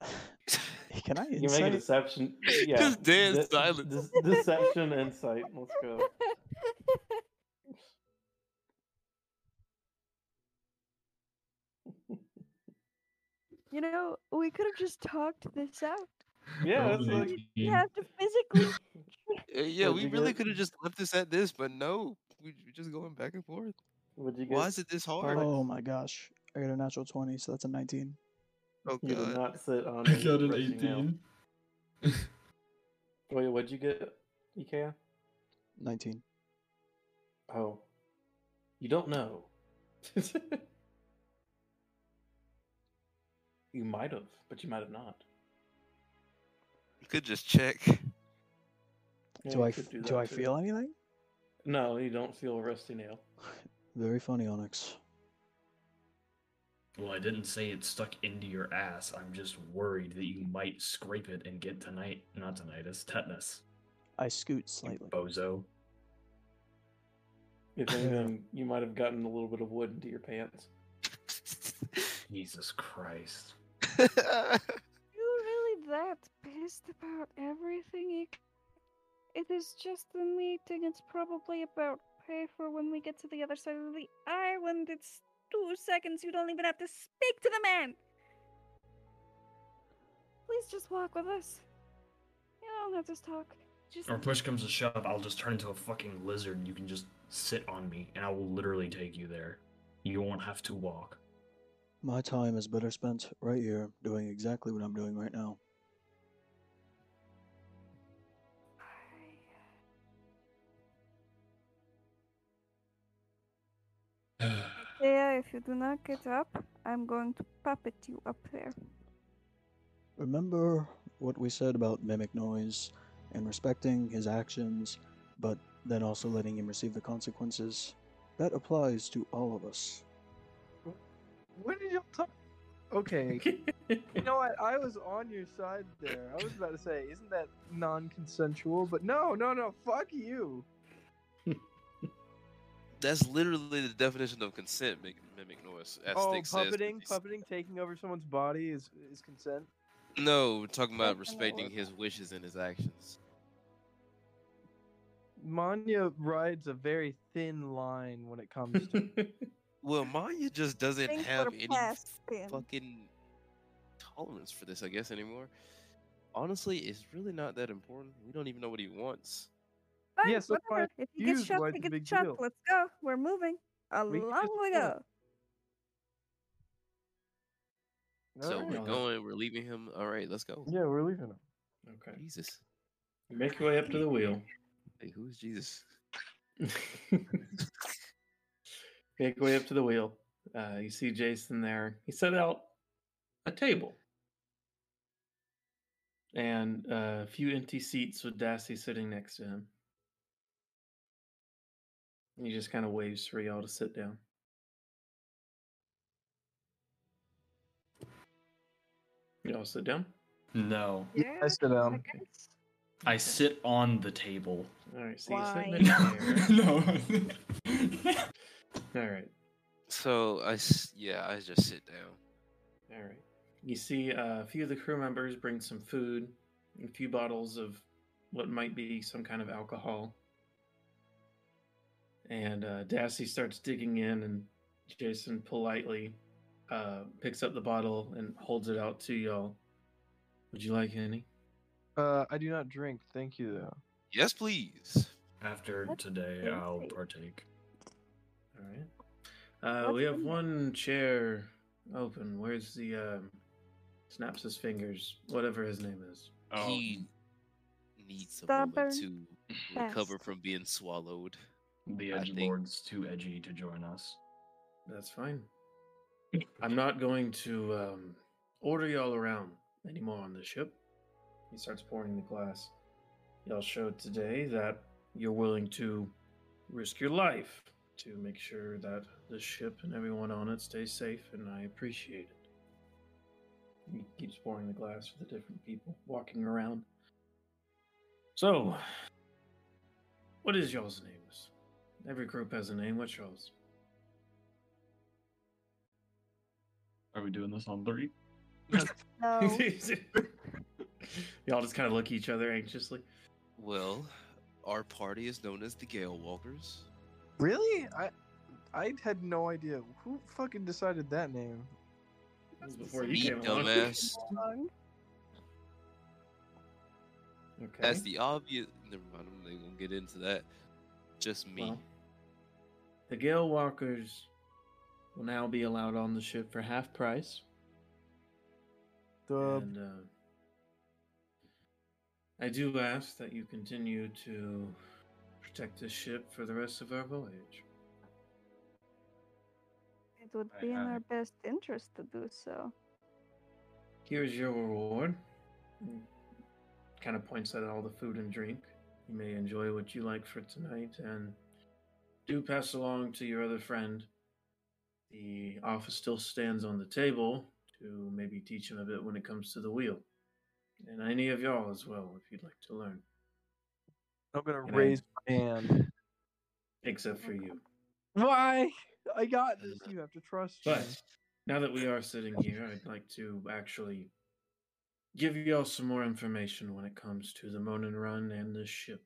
[LAUGHS] Can I [LAUGHS] You make a deception. [LAUGHS] Yeah. Just dead de- silence. de- deception, insight. Let's go. You know, we could have just talked this out. Yeah, Roll that's like. You have to physically. Uh, [LAUGHS] [LAUGHS] yeah, we really get? could have just left this at this, but no, we we're just going back and forth. What'd you get? Why is it this hard? Oh my gosh, I got a natural twenty, so that's a nineteen. Oh You did not sit [LAUGHS] on. I any got an 18. Wait, what'd you get, Ikea? Nineteen. Oh, you don't know. You might have, but you might have not. You could just check. Yeah, do I do do I too. feel anything? No, you don't feel a rusty nail. [LAUGHS] Very funny, Onyx. Well, I didn't say it stuck into your ass. I'm just worried that you might scrape it and get tonight, not tinnitus, tetanus. I scoot you slightly. Bozo. If anything, [LAUGHS] you might have gotten a little bit of wood into your pants. Jesus Christ. [LAUGHS] You really that pissed about everything? Ik- It is just a meeting. It's probably about pay for when we get to the other side of the island. It's two seconds. You don't even have to speak to the man. Please just walk with us. You don't have to talk. Just Or push comes to shove, I'll just turn into a fucking lizard and you can just sit on me and I will literally take you there. You won't have to walk. My time is better spent right here doing exactly what I'm doing right now. [SIGHS] Yeah, if you do not get up, I'm going to puppet you up there. Remember what we said about mimic noise and respecting his actions, but then also letting him receive the consequences? That applies to all of us. When did y'all talk? Okay, you know what? I was on your side there. I was about to say, isn't that non-consensual? But no, no, no. Fuck you. That's literally the definition of consent, mimic, mimic noise. As oh, Stick puppeting, he's- puppeting, taking over someone's body is is consent. No, we're talking about respecting his wishes and his actions. Manya rides a very thin line when it comes to. [LAUGHS] Well, Maya just doesn't Things have any past fucking tolerance for this, I guess, anymore. Honestly, it's really not that important. We don't even know what he wants. Fine, Yes, that's why whatever. If he gets used shot, why he gets shot. deal. Let's go. We're moving. Along We we, can just do go. So Alright. we're Alright. going, we're leaving him. All right, let's go. Yeah, we're leaving him. okay. Jesus. Make your way up to the wheel. Hey, who is Jesus? [LAUGHS] [LAUGHS] Make your way up to the wheel. Uh, you see Jason there. He set out a table and uh, a few empty seats with Dassy sitting next to him. He just kind of waves for y'all to sit down. Y'all sit down. No. Yeah, I sit down. I guess. I sit on the table. All right, so Why? you sit in a chair. no. [LAUGHS] All right, So I yeah, I just sit down. all right. You see uh, a few of the crew members bring some food, a few bottles of what might be some kind of alcohol. And uh, Dassy starts digging in, and Jason politely uh, picks up the bottle and holds it out to y'all. Would you like any? Uh, I do not drink. Thank you, though. Yes, please. After today, I'll partake. All right. Uh, we have one chair open. Where's the um, snaps his fingers? Whatever his name is. Oh, He needs a moment Stubborn to recover from being swallowed. the I edge think- lord's too edgy to join us. That's fine. I'm not going to um, order y'all around anymore on the ship. He starts pouring the glass. Y'all showed today that you're willing to risk your life to make sure that the ship and everyone on it stays safe, and I appreciate it. He keeps pouring the glass for the different people walking around. So, what is y'all's names? Every group has a name. What's y'all's? Are we doing this on three? [LAUGHS] No. [LAUGHS] Y'all just kind of look at each other anxiously. Well, our party is known as the Gale Walkers. Really? I I had no idea. Who fucking decided that name? This was before you came along. dumbass. [LAUGHS] Wrong. Okay. That's the obvious. Never mind. I'm not gonna get into that. Just me. Well, the Gale Walkers will now be allowed on the ship for half price. Dub. And uh, I do ask that you continue to protect the ship for the rest of our voyage. It would I be in our best interest to do so. Here's your reward. Kind of points at all the food and drink. You may enjoy what you like for tonight, and do pass along to your other friend. The office still stands on the table to maybe teach him a bit when it comes to the wheel. And any of y'all as well, if you'd like to learn, I'm gonna Can I- raise my hand. except for you. Why? I got this. Uh, you have to trust me. But now that we are sitting here, I'd like to actually give you all some more information when it comes to the Moaning Run and this ship.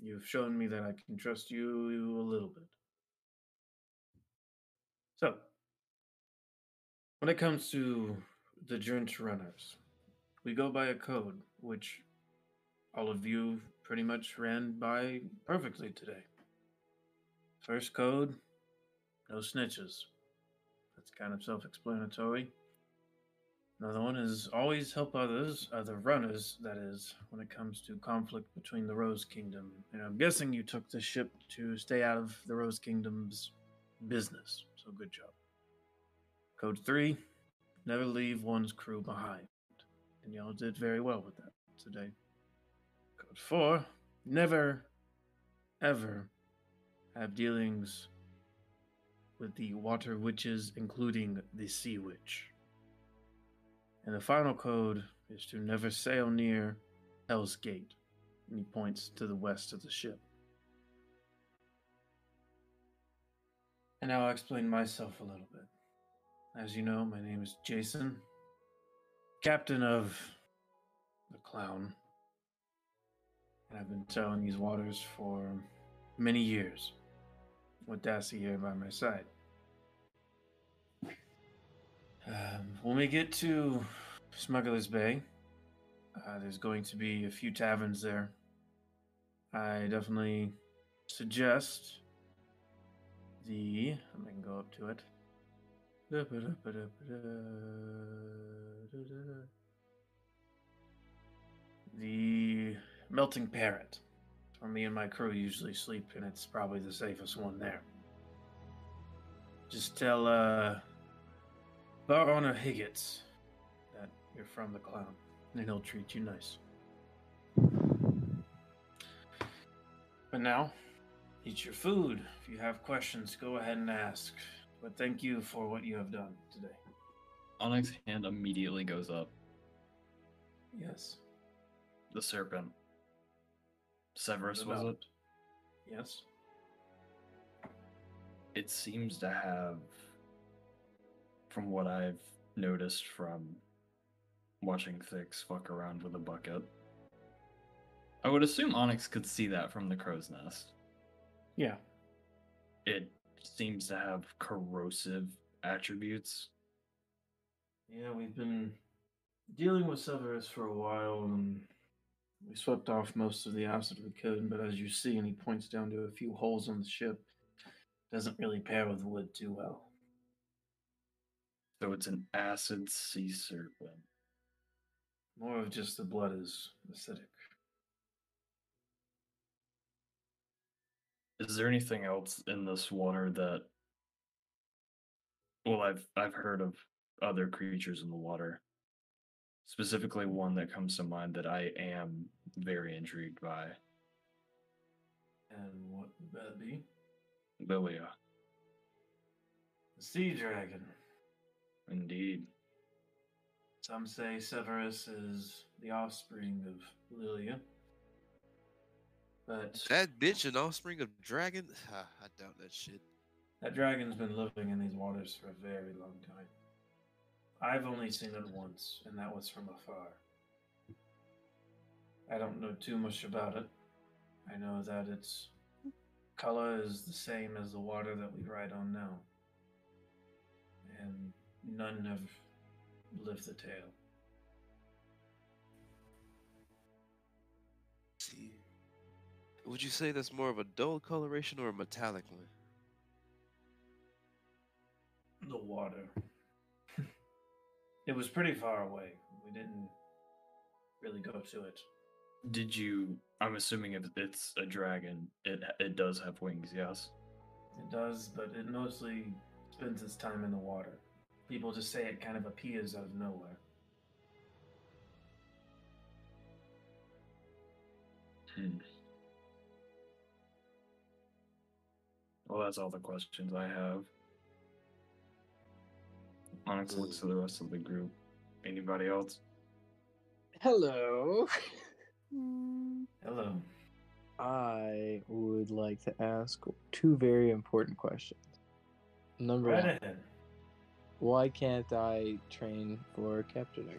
You've shown me that I can trust you a little bit. So, when it comes to the Journey Runners, we go by a code which all of you pretty much ran by perfectly today. First code no snitches. That's kind of self explanatory. Another one is always help others, uh, other runners, that is, when it comes to conflict between the Rose Kingdom. And I'm guessing you took the ship to stay out of the Rose Kingdom's business, so good job. Code 3 never leave one's crew behind. And y'all did very well with that today. Code 4 never, ever have dealings with the water witches, including the sea witch. And the final code is to never sail near Hell's Gate. And he points to the west of the ship. And now I'll explain myself a little bit. As you know, my name is Jason, captain of the Clown. And I've been sailing these waters for many years, with Dassy here by my side. Um, when we get to Smuggler's Bay, uh, there's going to be a few taverns there. I definitely suggest the. I can go up to it. The Melting Parrot. Where me and my crew usually sleep, and it's probably the safest one there. Just tell uh, Bar Owner Higgets that you're from the clown, and he'll treat you nice. But now, eat your food. If you have questions, go ahead and ask. But thank you for what you have done today. Onyx's hand immediately goes up. Yes. The serpent. Severus, was it? Yes. It seems to have, from what I've noticed from watching Thix fuck around with a bucket. I would assume Onyx could see that from the crow's nest. Yeah. It seems to have corrosive attributes. Yeah, we've been dealing with Severus for a while, and we swept off most of the acid we could. But as you see, and he points down to a few holes on the ship, doesn't really pair with wood too well. So it's an acid sea serpent. More of just the blood is acidic. Is there anything else in this water that well I've I've heard of other creatures in the water. Specifically one that comes to mind that I am very intrigued by. And what would that be? Lilia. The sea dragon. Indeed. Some say Severus is the offspring of Lilia. But That bitch an offspring of dragon? [SIGHS] I doubt that shit. that dragon's been living in these waters for a very long time. I've only seen it once, and that was from afar. I don't know too much about it. I know that its color is the same as the water that we ride on now. And none have lived the tale. See. Would you say that's more of a dull coloration or a metallic one? The water. It was pretty far away. We didn't really go to it. Did you I'm assuming if it's a dragon, it it does have wings, yes? It does, but it mostly spends its time in the water. People just say it kind of appears out of nowhere. Hmm. Well, that's all the questions I have. Onyx looks to the rest of the group. Anybody else? Hello. Hello. I would like to ask two very important questions. Number Right one, ahead. why can't I train for captaining?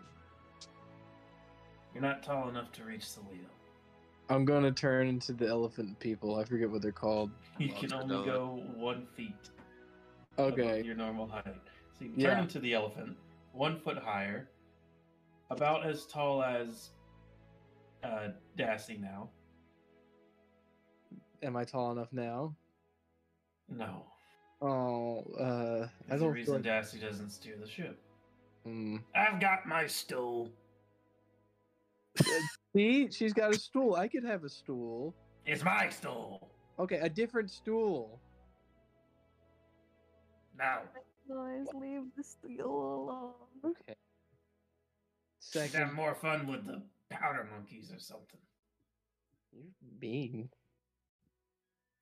You're not tall enough to reach the wheel. I'm gonna turn into the elephant people. I forget what they're called. [LAUGHS] You can only go one feet above Okay. your normal height. So you can Yeah. turn into the elephant, one foot higher, about as tall as uh, Dassy now. Am I tall enough now? No. Oh, uh, I That's the don't feel reason like. Dassy doesn't steer the ship. Hmm. I've got my stool. See, she's got a stool. I could have a stool. It's my stool. Okay, a different stool. Now. Guys, leave the steel alone. Okay. She'd have more fun with the powder monkeys or something. you're mean.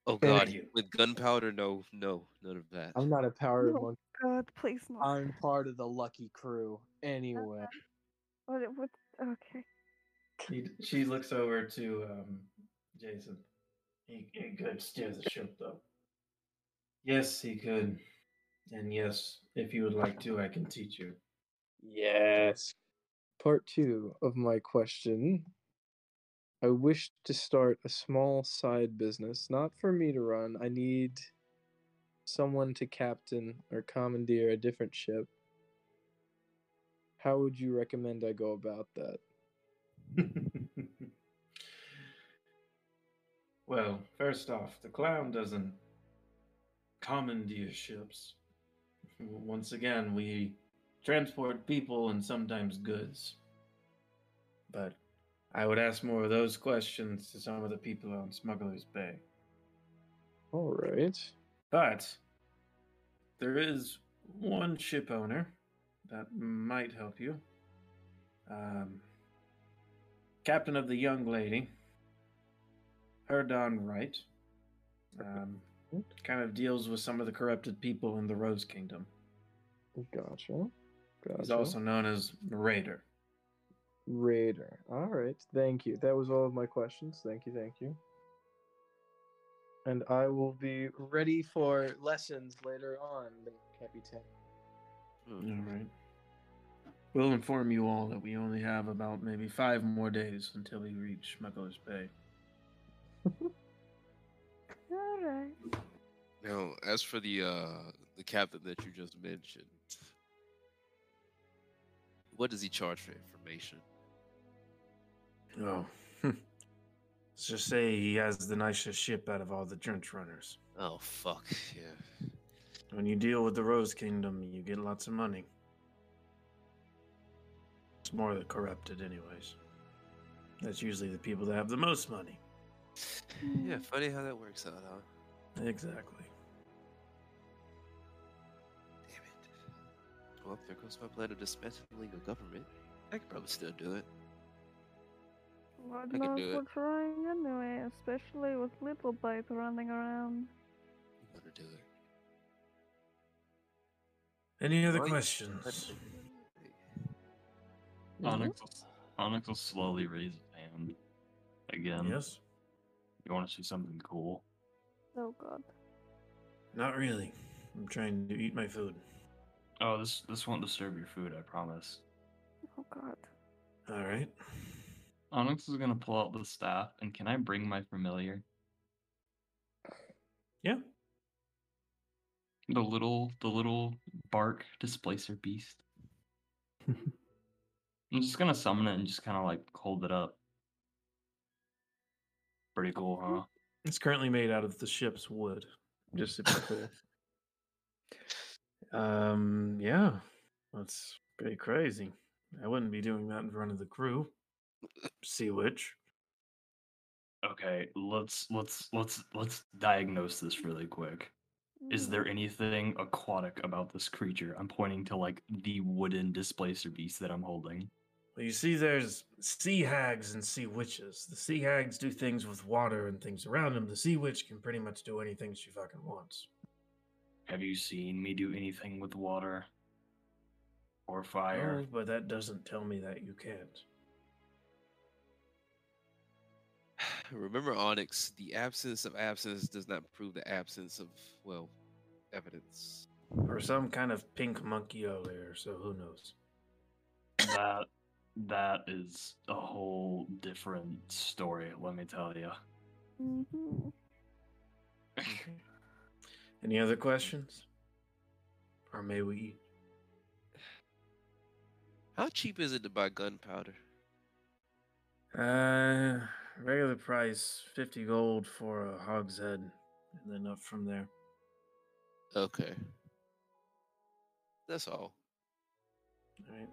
Oh god, you. with gunpowder, no, no, none of that. I'm not a powder No. monkey. God, please no. I'm part of the lucky crew. Anyway. What? What? Okay. He, she looks over to um, Jason. He, he could steer the ship, though. Yes, he could. And yes, if you would like to, I can teach you. Yes. Part two of my question. I wish to start a small side business, not for me to run. I need someone to captain or commandeer a different ship. How would you recommend I go about that? [LAUGHS] well, first off, the clown doesn't commandeer ships. Once again, we transport people and sometimes goods. But I would ask more of those questions to some of the people on Smuggler's Bay. All right. But there is one ship owner that might help you. Um, captain of the Young Lady, Herdon Wright. Um, kind of deals with some of the corrupted people in the Rose Kingdom. Gotcha. Gotcha. He's also known as Raider. Raider. All right. Thank you. That was all of my questions. Thank you. Thank you. And I will be ready for lessons later on, Capitan. All right. We'll inform you all that we only have about maybe five more days until we reach Smuggler's Bay. [LAUGHS] All right. Now, as for the uh the captain that you just mentioned, what does he charge for information? Oh, let's just say he has the nicest ship out of all the trench runners. Oh fuck, yeah. When you deal with the Rose Kingdom, you get lots of money. It's more the corrupted, anyways. That's usually the people that have the most money. Yeah, mm. funny how that works out, huh? Exactly. Damn it. Well, there goes my plan of dismantling the government. I could probably still do it. What can knows do it. we're trying anyway, especially with Little Bite running around. I'm gonna do it. Any other Right. questions? Onyx, mm-hmm. will, Onyx will slowly raise his hand again. Yes? You want to see something cool? Oh god. Not really. I'm trying to eat my food. Oh, this this won't disturb your food, I promise. Oh god. All right. Onyx is gonna pull out the staff, and can I bring my familiar? Yeah. The little, the little bark displacer beast. [LAUGHS] I'm just gonna summon it and just kind of like hold it up. Pretty cool, huh? It's currently made out of the ship's wood. Just to be clear. um, yeah. That's pretty crazy. I wouldn't be doing that in front of the crew. Sea Witch. Okay, let's let's let's let's diagnose this really quick. Is there anything aquatic about this creature? I'm pointing to like the wooden displacer beast that I'm holding. Well, you see, there's sea hags and sea witches. The sea hags do things with water and things around them. The sea witch can pretty much do anything she fucking wants. Have you seen me do anything with water or fire? Oh, but that doesn't tell me that you can't. [SIGHS] Remember, Onyx, the absence of absence does not prove the absence of, well, evidence. Or some kind of pink monkey earlier, so who knows? that that is a whole different story. Let me tell you. Mm-hmm. [LAUGHS] Any other questions? Or may we eat? How cheap is it to buy gunpowder? Uh, regular price, 50 gold for a hogshead, and then up from there. Okay. That's all. All right.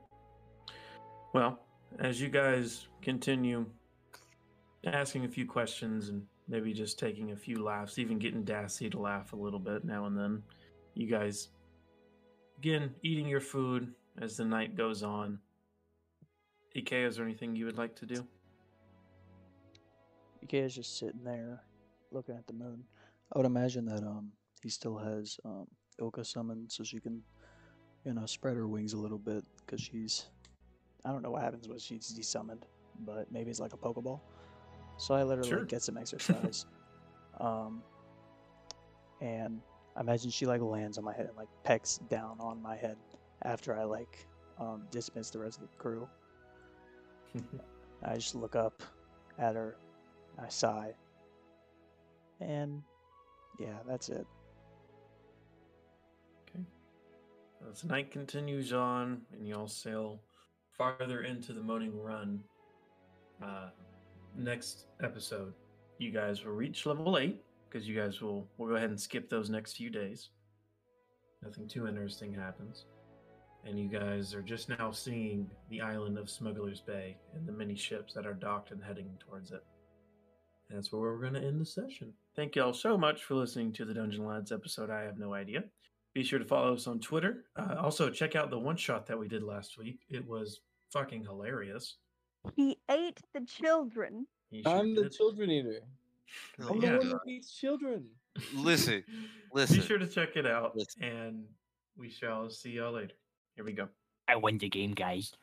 Well, as you guys continue asking a few questions and maybe just taking a few laughs, even getting Dassy to laugh a little bit now and then, you guys again eating your food as the night goes on. Ike, is there anything you would like to do? Ikea's just sitting there looking at the moon. I would imagine that um he still has um Ilka summoned so she can, you know, spread her wings a little bit because she's, I don't know what happens when she's desummoned, but maybe it's like a Pokeball. So I literally Sure. get some [LAUGHS] exercise. um, and I imagine she like lands on my head and like pecks down on my head after I like um dismiss the rest of the crew. [LAUGHS] I just look up at her, I sigh, and yeah, that's it. Okay. As the night continues on and you all sail farther into the Moaning Run, uh, next episode, you guys will reach level 8 because you guys will we'll go ahead and skip those next few days. Nothing too interesting happens. And you guys are just now seeing the island of Smuggler's Bay and the many ships that are docked and heading towards it. And that's where we're going to end the session. Thank you all so much for listening to the Dungeon Lads episode. I have no idea. Be sure to follow us on Twitter. Uh, also, check out the one shot that we did last week. It was fucking hilarious. He ate the children. He sure I'm the did. children eater. Oh I'm my the one God. that eats children. Listen, [LAUGHS] listen. Be sure to check it out, Listen. and we shall see y'all later. Here we go. I won the game, guys.